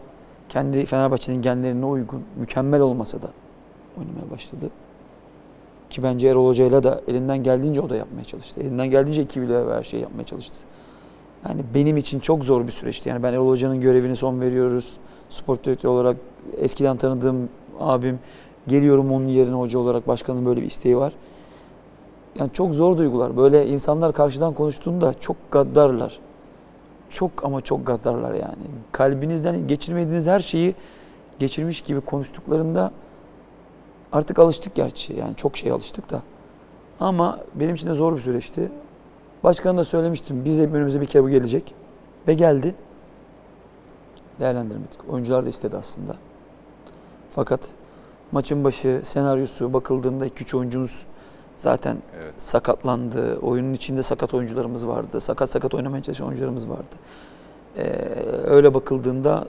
Speaker 3: kendi Fenerbahçe'nin genlerine uygun, mükemmel olmasa da oynamaya başladı. Ki bence Erol Hoca'yla da elinden geldiğince o da yapmaya çalıştı. Elinden geldiğince ekibiyle her şeyi yapmaya çalıştı. Yani benim için çok zor bir süreçti. Yani ben Erol Hoca'nın görevini son veriyoruz. Spor direktörü olarak eskiden tanıdığım abim Geliyorum onun yerine hoca olarak başkanın böyle bir isteği var. Yani çok zor duygular. Böyle insanlar karşıdan konuştuğunda çok gaddarlar. Çok ama çok gaddarlar yani. Kalbinizden geçirmediğiniz her şeyi geçirmiş gibi konuştuklarında artık alıştık gerçi. Yani çok şey alıştık da. Ama benim için de zor bir süreçti. Başkanı da söylemiştim. Bize önümüze bir kere bu gelecek. Ve geldi. Değerlendiremedik. Oyuncular da istedi aslında. Fakat maçın başı senaryosu bakıldığında 2-3 oyuncumuz zaten
Speaker 1: Evet.
Speaker 3: sakatlandı. Oyunun içinde sakat oyuncularımız vardı. Sakat sakat oynamaya çalışan oyuncularımız vardı. Ee, öyle bakıldığında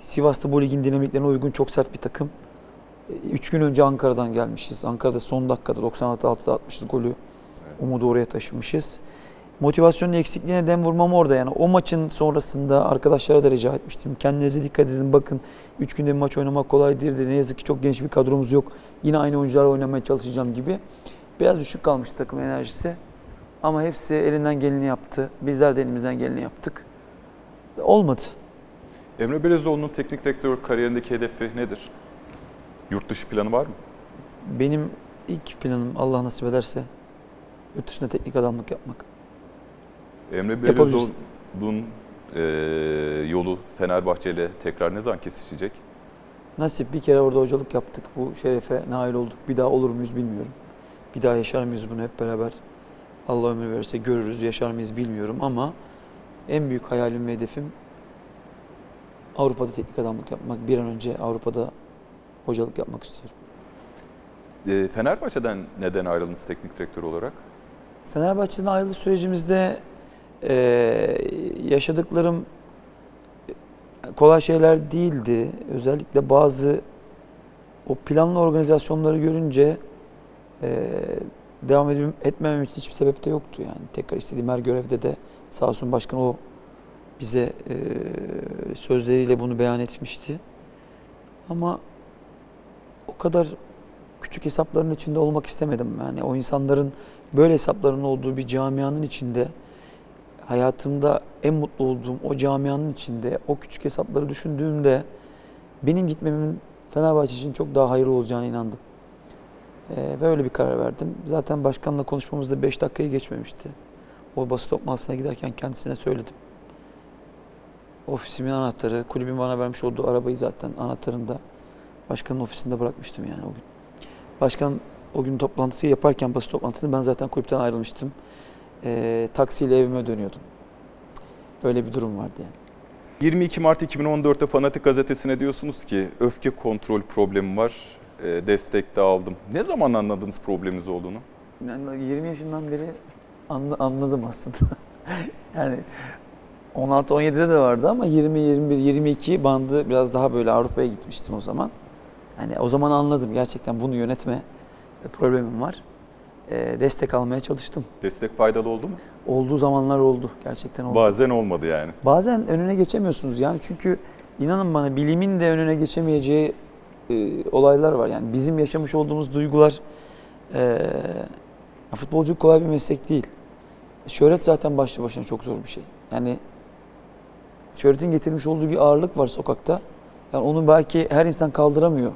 Speaker 3: Sivas'ta bu ligin dinamiklerine uygun çok sert bir takım. Ee, Üç gün önce Ankara'dan gelmişiz. Ankara'da son dakikada 96'da atmışız golü. Umudu oraya taşımışız. Motivasyonun eksikliğine dem vurmam orada yani. O maçın sonrasında arkadaşlara da rica etmiştim. Kendinize dikkat edin bakın. Üç günde bir maç oynamak kolay değildi. Ne yazık ki çok geniş bir kadromuz yok. Yine aynı oyuncularla oynamaya çalışacağım gibi. Biraz düşük kalmış takım enerjisi. Ama hepsi elinden geleni yaptı. Bizler de elimizden geleni yaptık. Olmadı.
Speaker 1: Emre Belezoğlu'nun teknik direktör kariyerindeki hedefi nedir? Yurt dışı planı var mı?
Speaker 3: Benim ilk planım Allah nasip ederse yurt dışında teknik adamlık yapmak.
Speaker 1: Emre. Belezoğlu'nun eee, yolu Fenerbahçe ile tekrar ne zaman kesişecek?
Speaker 3: Nasip bir kere orada hocalık yaptık. Bu şerefe nail olduk. Bir daha olur muyuz bilmiyorum. Bir daha yaşar mıyız bunu hep beraber? Allah ömür verirse görürüz. Yaşar mıyız bilmiyorum ama en büyük hayalim ve hedefim Avrupa'da teknik adamlık yapmak. Bir an önce Avrupa'da hocalık yapmak istiyorum.
Speaker 1: Eee, Fenerbahçe'den neden ayrıldınız teknik direktör olarak?
Speaker 3: Fenerbahçe'den ayrılış sürecimizde eee, yaşadıklarım kolay şeyler değildi. Özellikle bazı o planlı organizasyonları görünce eee, devam edip etmemem için hiçbir sebep de yoktu yani. Tekrar istediğim her görevde de sağ olsun başkan o bize eee, sözleriyle bunu beyan etmişti. Ama o kadar küçük hesapların içinde olmak istemedim. Yani o insanların böyle hesapların olduğu bir camianın içinde hayatımda en mutlu olduğum o camianın içinde o küçük hesapları düşündüğümde benim gitmemin Fenerbahçe için çok daha hayırlı olacağına inandım. Ee, ve öyle bir karar verdim. Zaten başkanla konuşmamızda 5 dakikayı geçmemişti. O basın toplantısına giderken kendisine söyledim. Ofisimin anahtarı, kulübün bana vermiş olduğu arabayı zaten anahtarını da başkanın ofisinde bırakmıştım yani o gün. Başkan o gün toplantısı yaparken basın toplantısını ben zaten kulüpten ayrılmıştım. Ee, taksiyle evime dönüyordum. Öyle bir durum vardı yani.
Speaker 1: 22 Mart 2014'te Fanatik Gazetesi'ne diyorsunuz ki öfke kontrol problemi var, destek de aldım. Ne zaman anladınız probleminiz olduğunu?
Speaker 3: Yani 20 yaşından beri anla- anladım aslında. yani 16-17'de de vardı ama 20, 21, 22 bandı biraz daha böyle Avrupa'ya gitmiştim o zaman. Yani o zaman anladım gerçekten bunu yönetme problemim var. Ee, destek almaya çalıştım.
Speaker 1: Destek faydalı oldu mu?
Speaker 3: Olduğu zamanlar oldu. Gerçekten oldu.
Speaker 1: Bazen olmadı yani.
Speaker 3: Bazen önüne geçemiyorsunuz yani çünkü inanın bana bilimin de önüne geçemeyeceği e, olaylar var. Yani bizim yaşamış olduğumuz duygular e, futbolculuk kolay bir meslek değil. Şöhret zaten başlı başına çok zor bir şey. Yani şöhretin getirmiş olduğu bir ağırlık var sokakta. Yani onu belki her insan kaldıramıyor.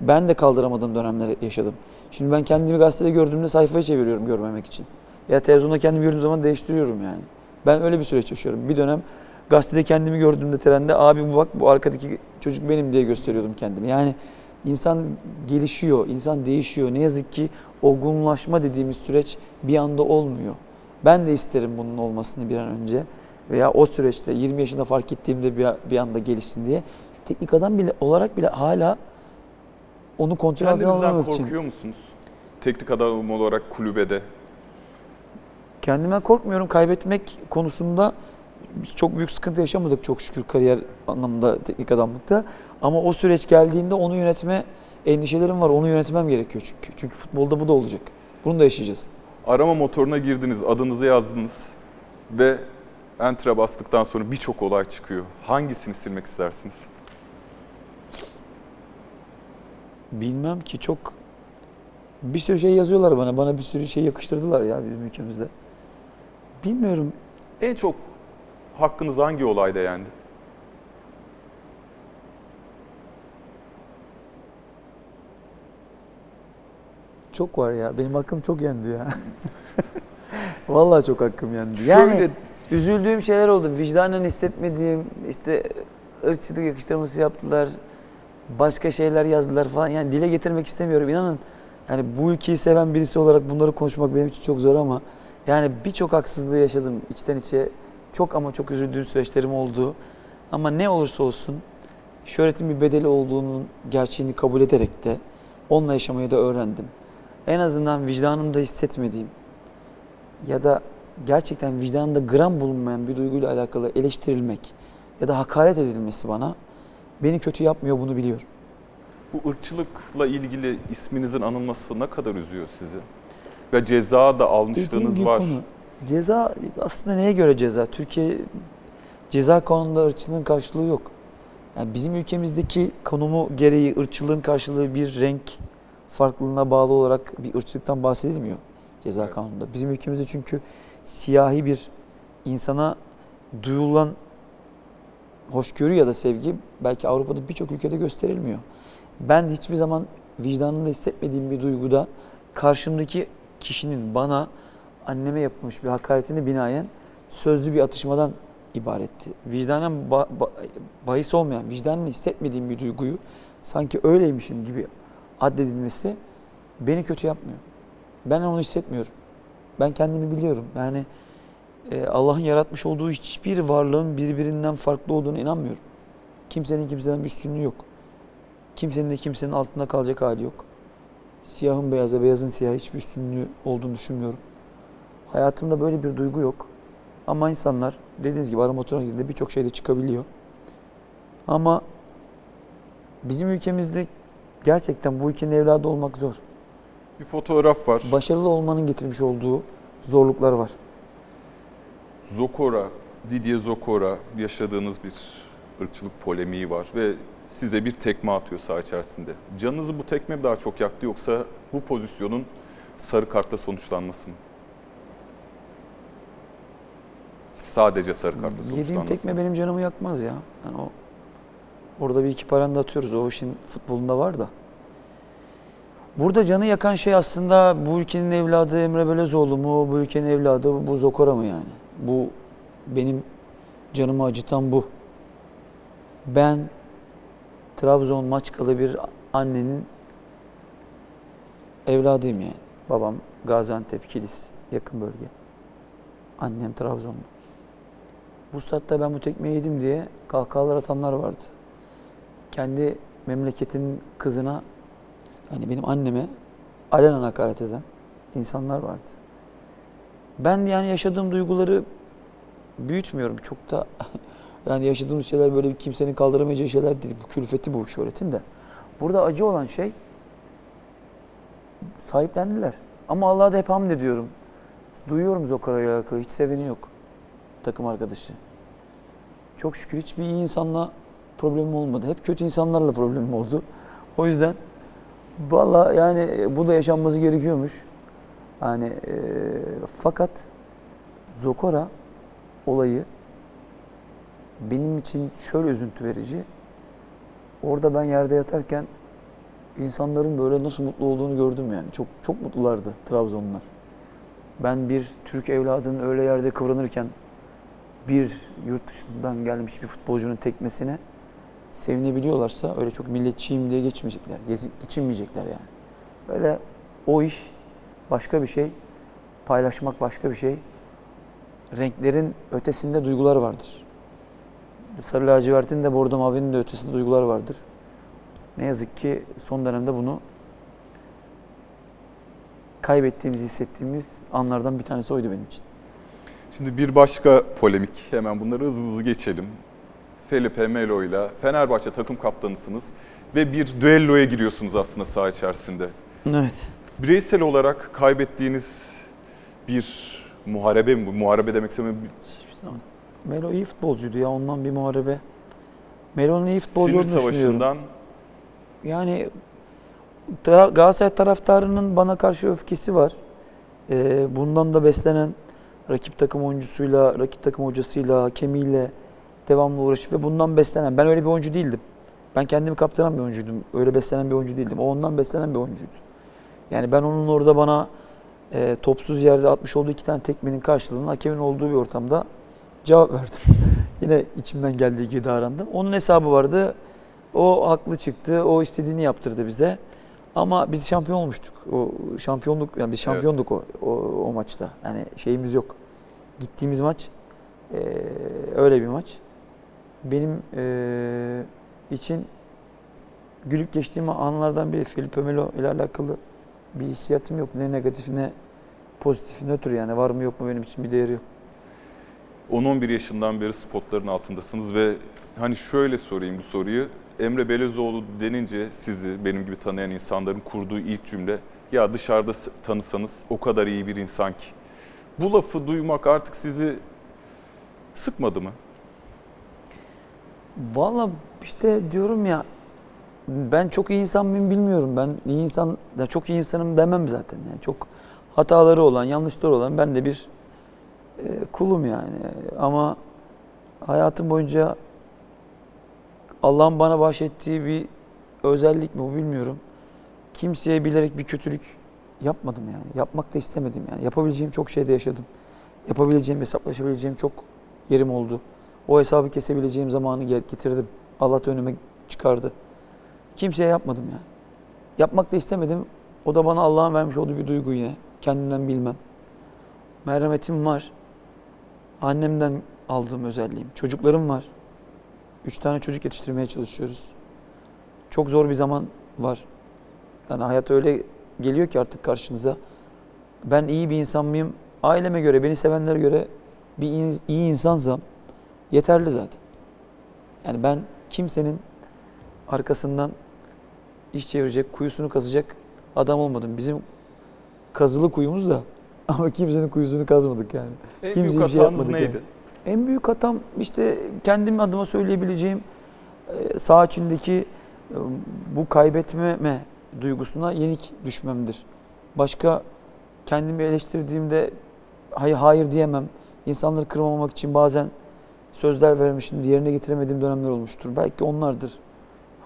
Speaker 3: Ben de kaldıramadığım dönemler yaşadım. Şimdi ben kendimi gazetede gördüğümde sayfayı çeviriyorum görmemek için. Ya televizyonda kendimi gördüğüm zaman değiştiriyorum yani. Ben öyle bir süreç yaşıyorum. Bir dönem gazetede kendimi gördüğümde trende abi bu bak bu arkadaki çocuk benim diye gösteriyordum kendimi. Yani insan gelişiyor, insan değişiyor. Ne yazık ki olgunlaşma dediğimiz süreç bir anda olmuyor. Ben de isterim bunun olmasını bir an önce. Veya o süreçte 20 yaşında fark ettiğimde bir, bir anda gelişsin diye. Teknik adam bile olarak bile hala onu kontrol altına almamak için.
Speaker 1: korkuyor musunuz? Teknik adam olarak kulübede.
Speaker 3: Kendime korkmuyorum. Kaybetmek konusunda çok büyük sıkıntı yaşamadık çok şükür kariyer anlamında teknik adamlıkta. Ama o süreç geldiğinde onu yönetme endişelerim var. Onu yönetmem gerekiyor çünkü. Çünkü futbolda bu da olacak. Bunu da yaşayacağız.
Speaker 1: Arama motoruna girdiniz, adınızı yazdınız ve enter'a bastıktan sonra birçok olay çıkıyor. Hangisini silmek istersiniz?
Speaker 3: Bilmem ki çok bir sürü şey yazıyorlar bana. Bana bir sürü şey yakıştırdılar ya bizim ülkemizde. Bilmiyorum.
Speaker 1: En çok hakkınız hangi olayda yendi?
Speaker 3: çok var ya. Benim hakkım çok yendi ya. Vallahi çok hakkım yendi. Yani
Speaker 1: Şöyle
Speaker 3: üzüldüğüm şeyler oldu. Vicdanen hissetmediğim işte ırkçılık yakıştırması yaptılar. Başka şeyler yazdılar falan. Yani dile getirmek istemiyorum. İnanın yani bu ülkeyi seven birisi olarak bunları konuşmak benim için çok zor ama yani birçok haksızlığı yaşadım içten içe. Çok ama çok üzüldüğüm süreçlerim oldu. Ama ne olursa olsun şöhretin bir bedeli olduğunun gerçeğini kabul ederek de onunla yaşamayı da öğrendim. En azından vicdanımda hissetmediğim ya da gerçekten vicdanında gram bulunmayan bir duyguyla alakalı eleştirilmek ya da hakaret edilmesi bana beni kötü yapmıyor bunu biliyorum.
Speaker 1: bu ırkçılıkla ilgili isminizin anılması ne kadar üzüyor sizi? Ve ceza da almışlığınız var.
Speaker 3: konu. Ceza aslında neye göre ceza? Türkiye ceza kanununda ırkçılığın karşılığı yok. Yani bizim ülkemizdeki konumu gereği ırkçılığın karşılığı bir renk farklılığına bağlı olarak bir ırkçılıktan bahsedilmiyor ceza
Speaker 1: Evet.
Speaker 3: kanununda. Bizim ülkemizde çünkü siyahi bir insana duyulan hoşgörü ya da sevgi belki Avrupa'da birçok ülkede gösterilmiyor. Ben hiçbir zaman vicdanımda hissetmediğim bir duyguda karşımdaki kişinin bana anneme yapılmış bir hakaretini binaen sözlü bir atışmadan ibaretti. Vicdanen ba- ba- bahis olmayan, vicdanını hissetmediğim bir duyguyu sanki öyleymişim gibi addedilmesi beni kötü yapmıyor. Ben onu hissetmiyorum. Ben kendimi biliyorum. Yani e, Allah'ın yaratmış olduğu hiçbir varlığın birbirinden farklı olduğunu inanmıyorum. Kimsenin kimseden bir üstünlüğü yok. Kimsenin de kimsenin altında kalacak hali yok. Siyahın beyaza, beyazın siyaha hiçbir üstünlüğü olduğunu düşünmüyorum. Hayatımda böyle bir duygu yok. Ama insanlar dediğiniz gibi arama motoruna girdiğinde birçok şeyde çıkabiliyor. Ama bizim ülkemizde gerçekten bu ülkenin evladı olmak zor.
Speaker 1: Bir fotoğraf var.
Speaker 3: Başarılı olmanın getirmiş olduğu zorluklar var.
Speaker 1: Zokora, Didier Zokora yaşadığınız bir ırkçılık polemiği var ve size bir tekme atıyor saha içerisinde. Canınızı bu tekme daha çok yaktı yoksa bu pozisyonun sarı kartla sonuçlanması mı? Sadece sarı kartla
Speaker 3: Yediğim
Speaker 1: sonuçlanması
Speaker 3: tekme
Speaker 1: mı?
Speaker 3: benim canımı yakmaz ya. Yani o orada bir iki paranda atıyoruz. O işin futbolunda var da. Burada canı yakan şey aslında bu ülkenin evladı Emre Belözoğlu mu? Bu ülkenin evladı bu Zokora mı yani? Bu benim canımı acıtan bu. Ben Trabzon Maçkalı bir annenin evladıyım yani. Babam Gaziantep, Kilis yakın bölge. Annem Trabzonlu. Bu statta ben bu tekmeyi yedim diye kahkahalar atanlar vardı. Kendi memleketinin kızına, yani benim anneme alenen hakaret eden insanlar vardı. Ben yani yaşadığım duyguları büyütmüyorum. Çok da yani yaşadığımız şeyler böyle kimsenin kaldıramayacağı şeyler değil. Bu külfeti bu şöhretin de. Burada acı olan şey sahiplendiler. Ama Allah'a da hep hamd ediyorum. Duyuyorum Zokara'yla alakalı. Hiç seveni yok takım arkadaşı. Çok şükür hiçbir iyi insanla problemim olmadı. Hep kötü insanlarla problemim oldu. O yüzden valla yani bu da yaşanması gerekiyormuş. Yani e, fakat Zokora olayı benim için şöyle üzüntü verici. Orada ben yerde yatarken insanların böyle nasıl mutlu olduğunu gördüm yani. Çok çok mutlulardı Trabzonlular. Ben bir Türk evladının öyle yerde kıvranırken bir yurt dışından gelmiş bir futbolcunun tekmesine sevinebiliyorlarsa öyle çok milletçiyim diye geçmeyecekler. Geçinmeyecekler yani. Böyle o iş başka bir şey. Paylaşmak başka bir şey. Renklerin ötesinde duygular vardır. Sarı lacivertin de bordo mavinin de ötesinde duygular vardır. Ne yazık ki son dönemde bunu kaybettiğimiz, hissettiğimiz anlardan bir tanesi oydu benim için.
Speaker 1: Şimdi bir başka polemik. Hemen bunları hızlı hızlı geçelim. Felipe Melo ile Fenerbahçe takım kaptanısınız ve bir düelloya giriyorsunuz aslında saha içerisinde.
Speaker 3: Evet.
Speaker 1: Bireysel olarak kaybettiğiniz bir muharebe mi? Muharebe demek istemiyorum.
Speaker 3: Melo iyi futbolcuydu ya ondan bir muharebe. Melo'nun iyi futbolcu olduğunu
Speaker 1: savaşından
Speaker 3: Yani Galatasaray taraftarının bana karşı öfkesi var. Ee, bundan da beslenen rakip takım oyuncusuyla, rakip takım hocasıyla, hakemiyle devamlı uğraşıp ve bundan beslenen. Ben öyle bir oyuncu değildim. Ben kendimi kaptıran bir oyuncuydum. Öyle beslenen bir oyuncu değildim. O ondan beslenen bir oyuncuydu. Yani ben onun orada bana e, topsuz yerde atmış olduğu iki tane tekmenin karşılığında hakemin olduğu bir ortamda cevap verdim. Yine içimden geldiği gibi davrandım. Onun hesabı vardı. O haklı çıktı. O istediğini yaptırdı bize. Ama biz şampiyon olmuştuk. O şampiyonluk yani biz şampiyonduk o, o o maçta. Yani şeyimiz yok. Gittiğimiz maç e, öyle bir maç. Benim e, için gülüp geçtiğim anlardan biri Felipe Melo ile alakalı bir hissiyatım yok. Ne negatif ne pozitif nötr yani var mı yok mu benim için bir değeri yok.
Speaker 1: 10-11 yaşından beri spotların altındasınız ve hani şöyle sorayım bu soruyu. Emre Belezoğlu denince sizi benim gibi tanıyan insanların kurduğu ilk cümle ya dışarıda tanısanız o kadar iyi bir insan ki. Bu lafı duymak artık sizi sıkmadı mı?
Speaker 3: Valla işte diyorum ya ben çok iyi insan mıyım bilmiyorum. Ben iyi insan, ya çok iyi insanım demem zaten. Yani çok hataları olan, yanlışları olan ben de bir e, kulum yani. Ama hayatım boyunca Allah'ın bana bahşettiği bir özellik mi bu bilmiyorum. Kimseye bilerek bir kötülük yapmadım yani. Yapmak da istemedim yani. Yapabileceğim çok şeyde yaşadım. Yapabileceğim, hesaplaşabileceğim çok yerim oldu. O hesabı kesebileceğim zamanı getirdim. Allah da önüme çıkardı. Kimseye yapmadım yani. Yapmak da istemedim. O da bana Allah'ın vermiş olduğu bir duygu yine. Kendimden bilmem. Merhametim var. Annemden aldığım özelliğim. Çocuklarım var. Üç tane çocuk yetiştirmeye çalışıyoruz. Çok zor bir zaman var. Yani hayat öyle geliyor ki artık karşınıza. Ben iyi bir insan mıyım? Aileme göre, beni sevenlere göre bir in- iyi insansam yeterli zaten. Yani ben kimsenin arkasından iş çevirecek, kuyusunu kazacak adam olmadım. Bizim kazılı kuyumuz da ama kimsenin kuyusunu kazmadık yani.
Speaker 1: En büyük
Speaker 3: bir şey yapmadık
Speaker 1: neydi?
Speaker 3: yani. En büyük hatam işte kendim adıma söyleyebileceğim e, sağ içindeki e, bu kaybetmeme duygusuna yenik düşmemdir. Başka kendimi eleştirdiğimde hayır, hayır diyemem. İnsanları kırmamak için bazen sözler vermişim, yerine getiremediğim dönemler olmuştur. Belki onlardır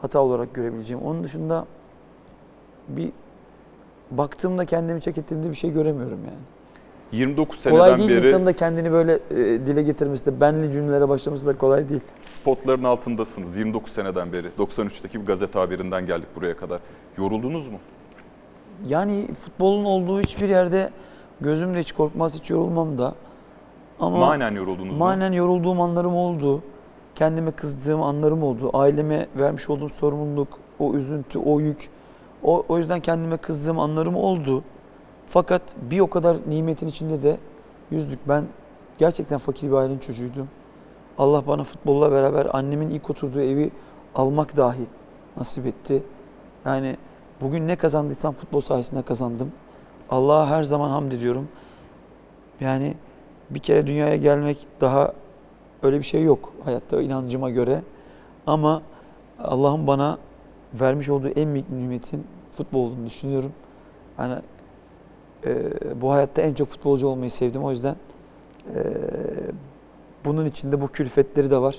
Speaker 3: hata olarak görebileceğim. Onun dışında bir baktığımda kendimi çek ettiğimde bir şey göremiyorum yani.
Speaker 1: 29
Speaker 3: kolay
Speaker 1: seneden
Speaker 3: değil
Speaker 1: beri
Speaker 3: insanın da kendini böyle e, dile getirmesi de benli cümlelere başlaması da kolay değil.
Speaker 1: spotların altındasınız 29 seneden beri. 93'teki bir gazete haberinden geldik buraya kadar. Yoruldunuz mu?
Speaker 3: Yani futbolun olduğu hiçbir yerde gözümle hiç korkmaz, hiç yorulmam da. Ama
Speaker 1: Manen yoruldunuz mu?
Speaker 3: manen yorulduğum anlarım oldu. Kendime kızdığım anlarım oldu. Aileme vermiş olduğum sorumluluk, o üzüntü, o yük. O, o yüzden kendime kızdığım anlarım oldu. Fakat bir o kadar nimetin içinde de yüzdük. Ben gerçekten fakir bir ailenin çocuğuydum. Allah bana futbolla beraber annemin ilk oturduğu evi almak dahi nasip etti. Yani bugün ne kazandıysam futbol sayesinde kazandım. Allah'a her zaman hamd ediyorum. Yani bir kere dünyaya gelmek daha öyle bir şey yok hayatta inancıma göre. Ama Allah'ın bana vermiş olduğu en büyük nimetin futbol olduğunu düşünüyorum. Yani e, bu hayatta en çok futbolcu olmayı sevdim. O yüzden e, bunun içinde bu külfetleri de var.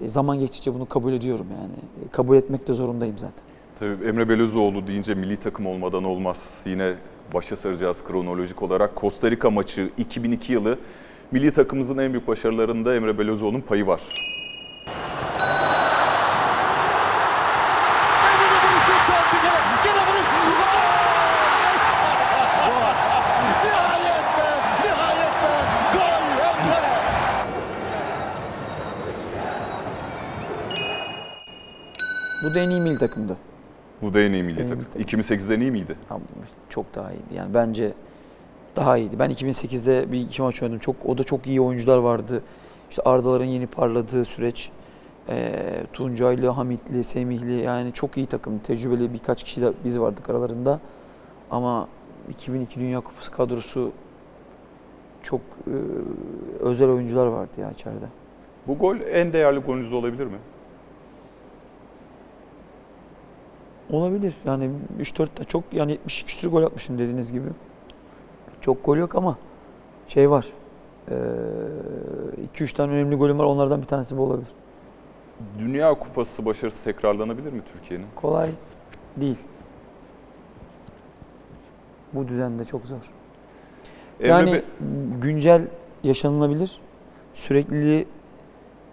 Speaker 3: E, zaman geçtikçe bunu kabul ediyorum yani. E, kabul etmek de zorundayım zaten.
Speaker 1: Tabii Emre Belözoğlu deyince milli takım olmadan olmaz. Yine başa saracağız kronolojik olarak. Costa Rica maçı 2002 yılı milli takımımızın en büyük başarılarında Emre Belözoğlu'nun payı var.
Speaker 7: Emre vuruşu döndü gene. Gene vuruş. Gol! Nihayet be! Nihayet be! Gol Emre!
Speaker 3: Bu da en iyi milli takımdı.
Speaker 1: Bu da en iyi milli
Speaker 3: En
Speaker 1: takım.
Speaker 3: takım.
Speaker 1: 2008'den iyi miydi?
Speaker 3: Çok daha iyiydi. Yani bence daha iyiydi. Ben 2008'de bir iki maç oynadım. Çok o da çok iyi oyuncular vardı. İşte Ardaların yeni parladığı süreç. Eee Tuncaylı, Hamitli, Semihli yani çok iyi takım. Tecrübeli birkaç kişi de biz vardık aralarında. Ama 2002 Dünya Kupası kadrosu çok eee, özel oyuncular vardı ya içeride.
Speaker 1: Bu gol en değerli golünüz olabilir mi?
Speaker 3: Olabilir. Yani 3-4 de çok yani 70 küsur gol atmışım dediğiniz gibi. Çok gol yok ama şey var. 2-3 tane önemli golüm var. Onlardan bir tanesi bu olabilir.
Speaker 1: Dünya Kupası başarısı tekrarlanabilir mi Türkiye'nin?
Speaker 3: Kolay değil. bu düzende çok zor.
Speaker 1: Emre
Speaker 3: Yani
Speaker 1: Be-
Speaker 3: güncel yaşanılabilir. Sürekli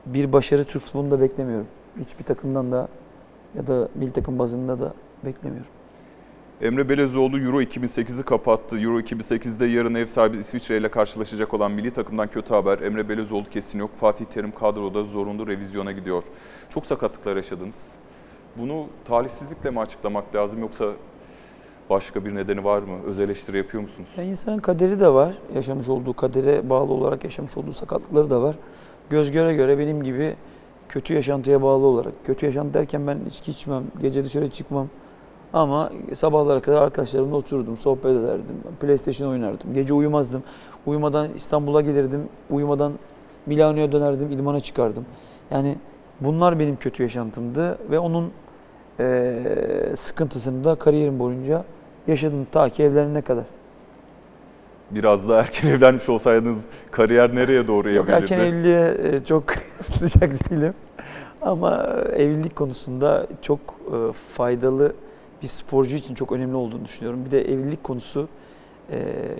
Speaker 3: bir başarı Türk futbolunda beklemiyorum. Hiçbir takımdan da ya da milli takım bazında da beklemiyorum.
Speaker 1: Emre Belezoğlu Euro 2008'i kapattı. Euro 2008'de yarın ev sahibi İsviçre ile karşılaşacak olan milli takımdan kötü haber. Emre Belezoğlu kesin yok. Fatih Terim kadroda zorunlu revizyona gidiyor. Çok sakatlıklar yaşadınız. Bunu talihsizlikle mi açıklamak lazım yoksa başka bir nedeni var mı? Öz eleştiri yapıyor musunuz?
Speaker 3: Ya insanın kaderi de var. Yaşamış olduğu kadere bağlı olarak yaşamış olduğu sakatlıkları da var. Göz göre göre benim gibi kötü yaşantıya bağlı olarak. Kötü yaşantı derken ben içki içmem, gece dışarı çıkmam. Ama sabahlara kadar arkadaşlarımla otururdum, sohbet ederdim, PlayStation oynardım. Gece uyumazdım. Uyumadan İstanbul'a gelirdim. Uyumadan Milano'ya dönerdim, idmana çıkardım. Yani bunlar benim kötü yaşantımdı ve onun eee sıkıntısını da kariyerim boyunca yaşadım ta ki evlenene kadar.
Speaker 1: Biraz da erken evlenmiş olsaydınız kariyer nereye doğru
Speaker 3: Yok erken evliliğe e, çok sıcak değilim. Ama e, evlilik konusunda çok e, faydalı bir sporcu için çok önemli olduğunu düşünüyorum. Bir de evlilik konusu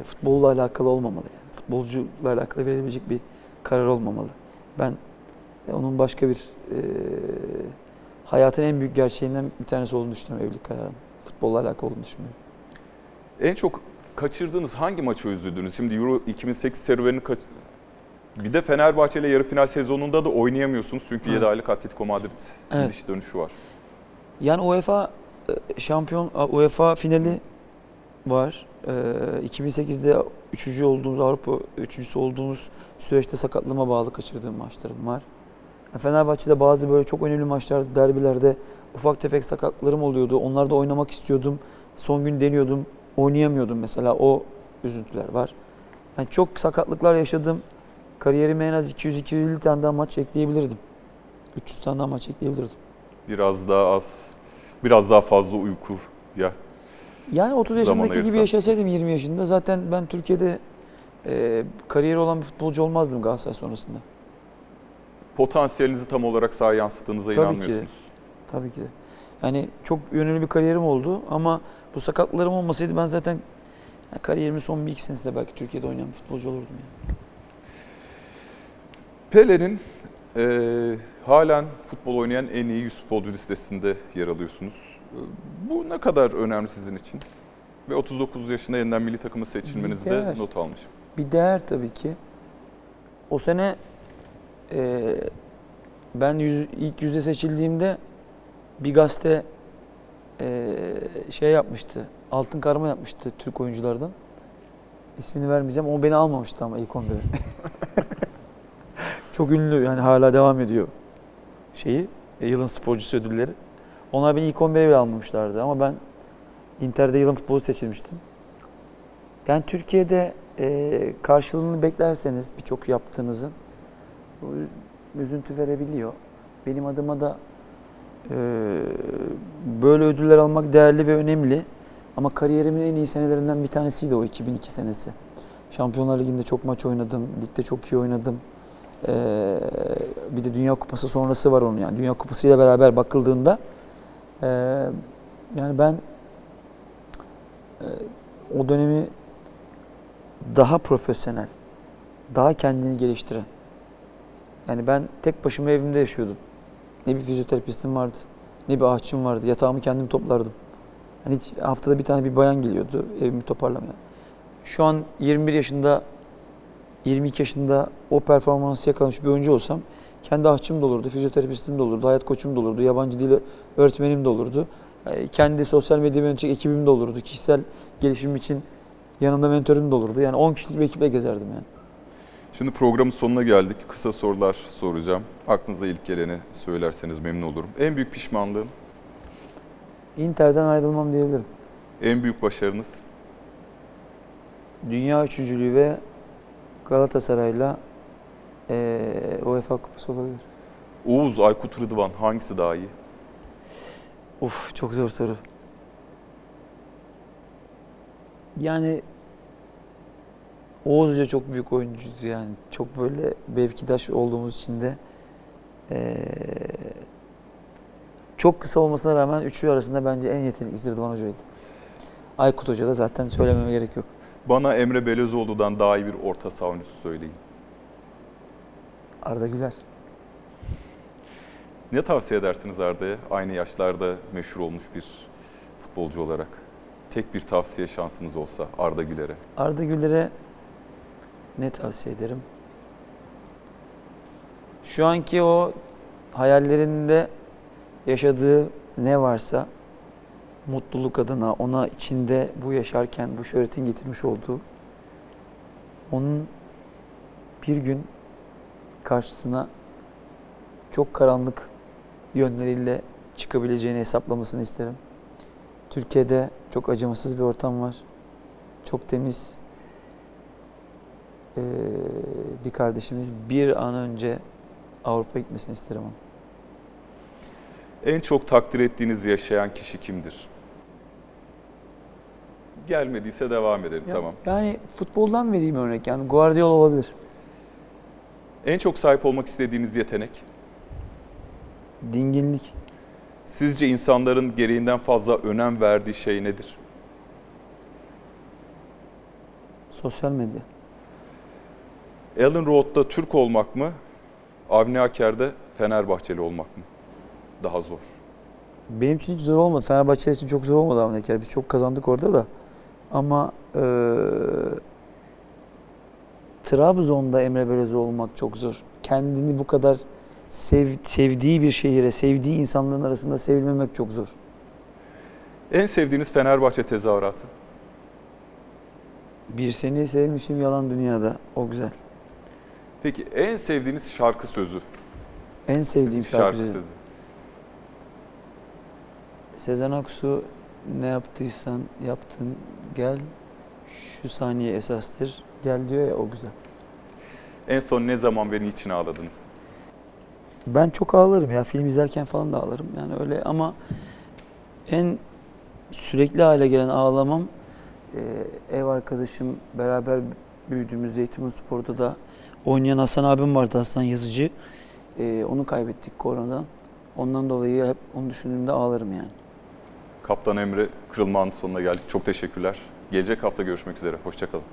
Speaker 3: futbolla alakalı olmamalı. Yani. Futbolcuyla alakalı verilebilecek bir karar olmamalı. Ben onun başka bir hayatın en büyük gerçeğinden bir tanesi olduğunu düşünüyorum evlilik kararının. Futbolla alakalı olduğunu düşünmüyorum.
Speaker 1: En çok kaçırdığınız hangi maçı üzüldünüz? Şimdi Euro 2008 serüvenini kaç... Bir de Fenerbahçe ile yarı final sezonunda da oynayamıyorsunuz çünkü 7
Speaker 3: Evet.
Speaker 1: aylık Atletico Madrid
Speaker 3: Evet.
Speaker 1: gidiş dönüşü var.
Speaker 3: Yani UEFA e, şampiyon UEFA finali var. Ee, 2008'de üçüncü olduğumuz Avrupa üçüncüsü olduğumuz süreçte sakatlığıma bağlı kaçırdığım maçlarım var. Yani Fenerbahçe'de bazı böyle çok önemli maçlarda, derbilerde ufak tefek sakatlıklarım oluyordu. Onlarda oynamak istiyordum. Son gün deniyordum. Oynayamıyordum mesela. O üzüntüler var. Yani çok sakatlıklar yaşadım. Kariyerime en az 200-250 tane daha maç ekleyebilirdim. 300 tane daha maç ekleyebilirdim.
Speaker 1: Biraz daha az, biraz daha fazla uyku ya.
Speaker 3: Yani 30
Speaker 1: Zaman
Speaker 3: yaşındaki gibi
Speaker 1: ayırsan.
Speaker 3: yaşasaydım 20 yaşında zaten ben Türkiye'de e, kariyeri olan bir futbolcu olmazdım Galatasaray sonrasında.
Speaker 1: Potansiyelinizi tam olarak sahaya yansıttığınıza
Speaker 3: Tabii ki.
Speaker 1: inanmıyorsunuz.
Speaker 3: Tabii ki de. Yani çok yönlü bir kariyerim oldu ama bu sakatlarım olmasaydı ben zaten yani kariyerimin son bir iki senesinde belki Türkiye'de oynayan futbolcu olurdum. Yani.
Speaker 1: Pele'nin e, halen futbol oynayan en iyi 100 futbolcu listesinde yer alıyorsunuz. E, bu ne kadar önemli sizin için? Ve 39 yaşında yeniden milli takıma seçilmenizi de
Speaker 3: Değer.
Speaker 1: not almışım.
Speaker 3: Bir değer tabii ki. O sene e, ben yüz, ilk yüze seçildiğimde bir gazete e, şey yapmıştı. Altın karma yapmıştı Türk oyunculardan. İsmini vermeyeceğim. O beni almamıştı ama ilk 11'e. Çok ünlü yani hala devam ediyor şeyi. e, yılın sporcusu ödülleri. Onlar beni ilk 11'e bile almamışlardı ama ben Inter'de yılın futbolu seçilmiştim. Yani Türkiye'de e, karşılığını beklerseniz birçok yaptığınızın üzüntü verebiliyor. Benim adıma da böyle ödüller almak değerli ve önemli. Ama kariyerimin en iyi senelerinden bir tanesiydi o 2002 senesi. Şampiyonlar Ligi'nde çok maç oynadım, ligde çok iyi oynadım. E, bir de Dünya Kupası sonrası var onun yani. Dünya Kupası ile beraber bakıldığında e, yani ben o dönemi daha profesyonel, daha kendini geliştiren. Yani ben tek başıma evimde yaşıyordum. Ne bir fizyoterapistim vardı, ne bir ahçım vardı. Yatağımı kendim toplardım. Hani hiç haftada bir tane bir bayan geliyordu evimi toparlamaya. Şu an 21 yaşında, 22 yaşında o performansı yakalamış bir oyuncu olsam kendi ahçım da olurdu, fizyoterapistim de olurdu, hayat koçum da olurdu, yabancı dil öğretmenim de olurdu. E, Kendi sosyal medya yönetecek ekibim de olurdu. Kişisel gelişimim için yanımda mentörüm de olurdu. Yani 10 kişilik bir ekiple gezerdim yani.
Speaker 1: Şimdi programın sonuna geldik. Kısa sorular soracağım. Aklınıza ilk geleni söylerseniz memnun olurum. En büyük pişmanlığım,
Speaker 3: Inter'den ayrılmam diyebilirim.
Speaker 1: en büyük başarınız,
Speaker 3: Dünya üçüncülüğü ve Galatasaray'la eee UEFA Kupası olabilir.
Speaker 1: Oğuz, Aykut Rıdvan hangisi daha iyi?
Speaker 3: Of çok zor soru. Yani Oğuz Hoca çok büyük oyuncuydu yani. Çok böyle mevkidaş olduğumuz için de eee, çok kısa olmasına rağmen üçü arasında bence en yeteneklisi Rıdvan Hoca'ydı. Aykut Hoca da zaten söylememe gerek yok.
Speaker 1: Bana Emre Belezoğlu'dan daha iyi bir orta saha oyuncusu söyleyin.
Speaker 3: Arda Güler.
Speaker 1: Ne tavsiye edersiniz Arda'ya? Aynı yaşlarda meşhur olmuş bir futbolcu olarak. Tek bir tavsiye şansınız olsa Arda Güler'e.
Speaker 3: Arda Güler'e ne tavsiye ederim? Şu anki o hayallerinde yaşadığı ne varsa mutluluk adına ona içinde bu yaşarken bu şöhretin getirmiş olduğu onun bir gün karşısına çok karanlık yönleriyle çıkabileceğini hesaplamasını isterim. Türkiye'de çok acımasız bir ortam var. Çok temiz ee, bir kardeşimiz bir an önce Avrupa gitmesini isterim onu.
Speaker 1: En çok takdir ettiğiniz yaşayan kişi kimdir? Gelmediyse devam edelim
Speaker 3: Ya-
Speaker 1: tamam.
Speaker 3: Yani futboldan vereyim örnek. Yani Guardiola olabilir.
Speaker 1: En çok sahip olmak istediğiniz yetenek?
Speaker 3: Dinginlik.
Speaker 1: Sizce insanların gereğinden fazla önem verdiği şey nedir?
Speaker 3: Sosyal medya.
Speaker 1: Alan Road'da Türk olmak mı? Avni Aker'de Fenerbahçeli olmak mı? Daha zor.
Speaker 3: Benim için hiç zor olmadı. Fenerbahçe için çok zor olmadı Avni Aker. Biz çok kazandık orada da. Ama eee Trabzon'da Emre Belözoğlu olmak çok zor. Kendini bu kadar sev, sevdiği bir şehire, sevdiği insanların arasında sevilmemek çok zor.
Speaker 1: En sevdiğiniz Fenerbahçe tezahüratı?
Speaker 3: Bir seni sevmişim yalan dünyada. O güzel.
Speaker 1: Peki en sevdiğiniz şarkı sözü?
Speaker 3: En sevdiğim şarkı,
Speaker 1: şarkı
Speaker 3: sözü. Sezen Aksu ne yaptıysan yaptın gel şu saniye esastır gel diyor ya o güzel.
Speaker 1: En son ne zaman beni içine ağladınız?
Speaker 3: Ben çok ağlarım ya film izlerken falan da ağlarım yani öyle ama en sürekli hale gelen ağlamam ev arkadaşım beraber büyüdüğümüz Zeytinburnuspor'da da oynayan Hasan abim vardı Hasan Yazıcı. E, onu kaybettik koronadan. Ondan dolayı hep onu düşündüğümde ağlarım yani.
Speaker 1: Kaptan Emre Kırılma Anı sonuna geldik. Çok teşekkürler. Gelecek hafta görüşmek üzere. Hoşçakalın.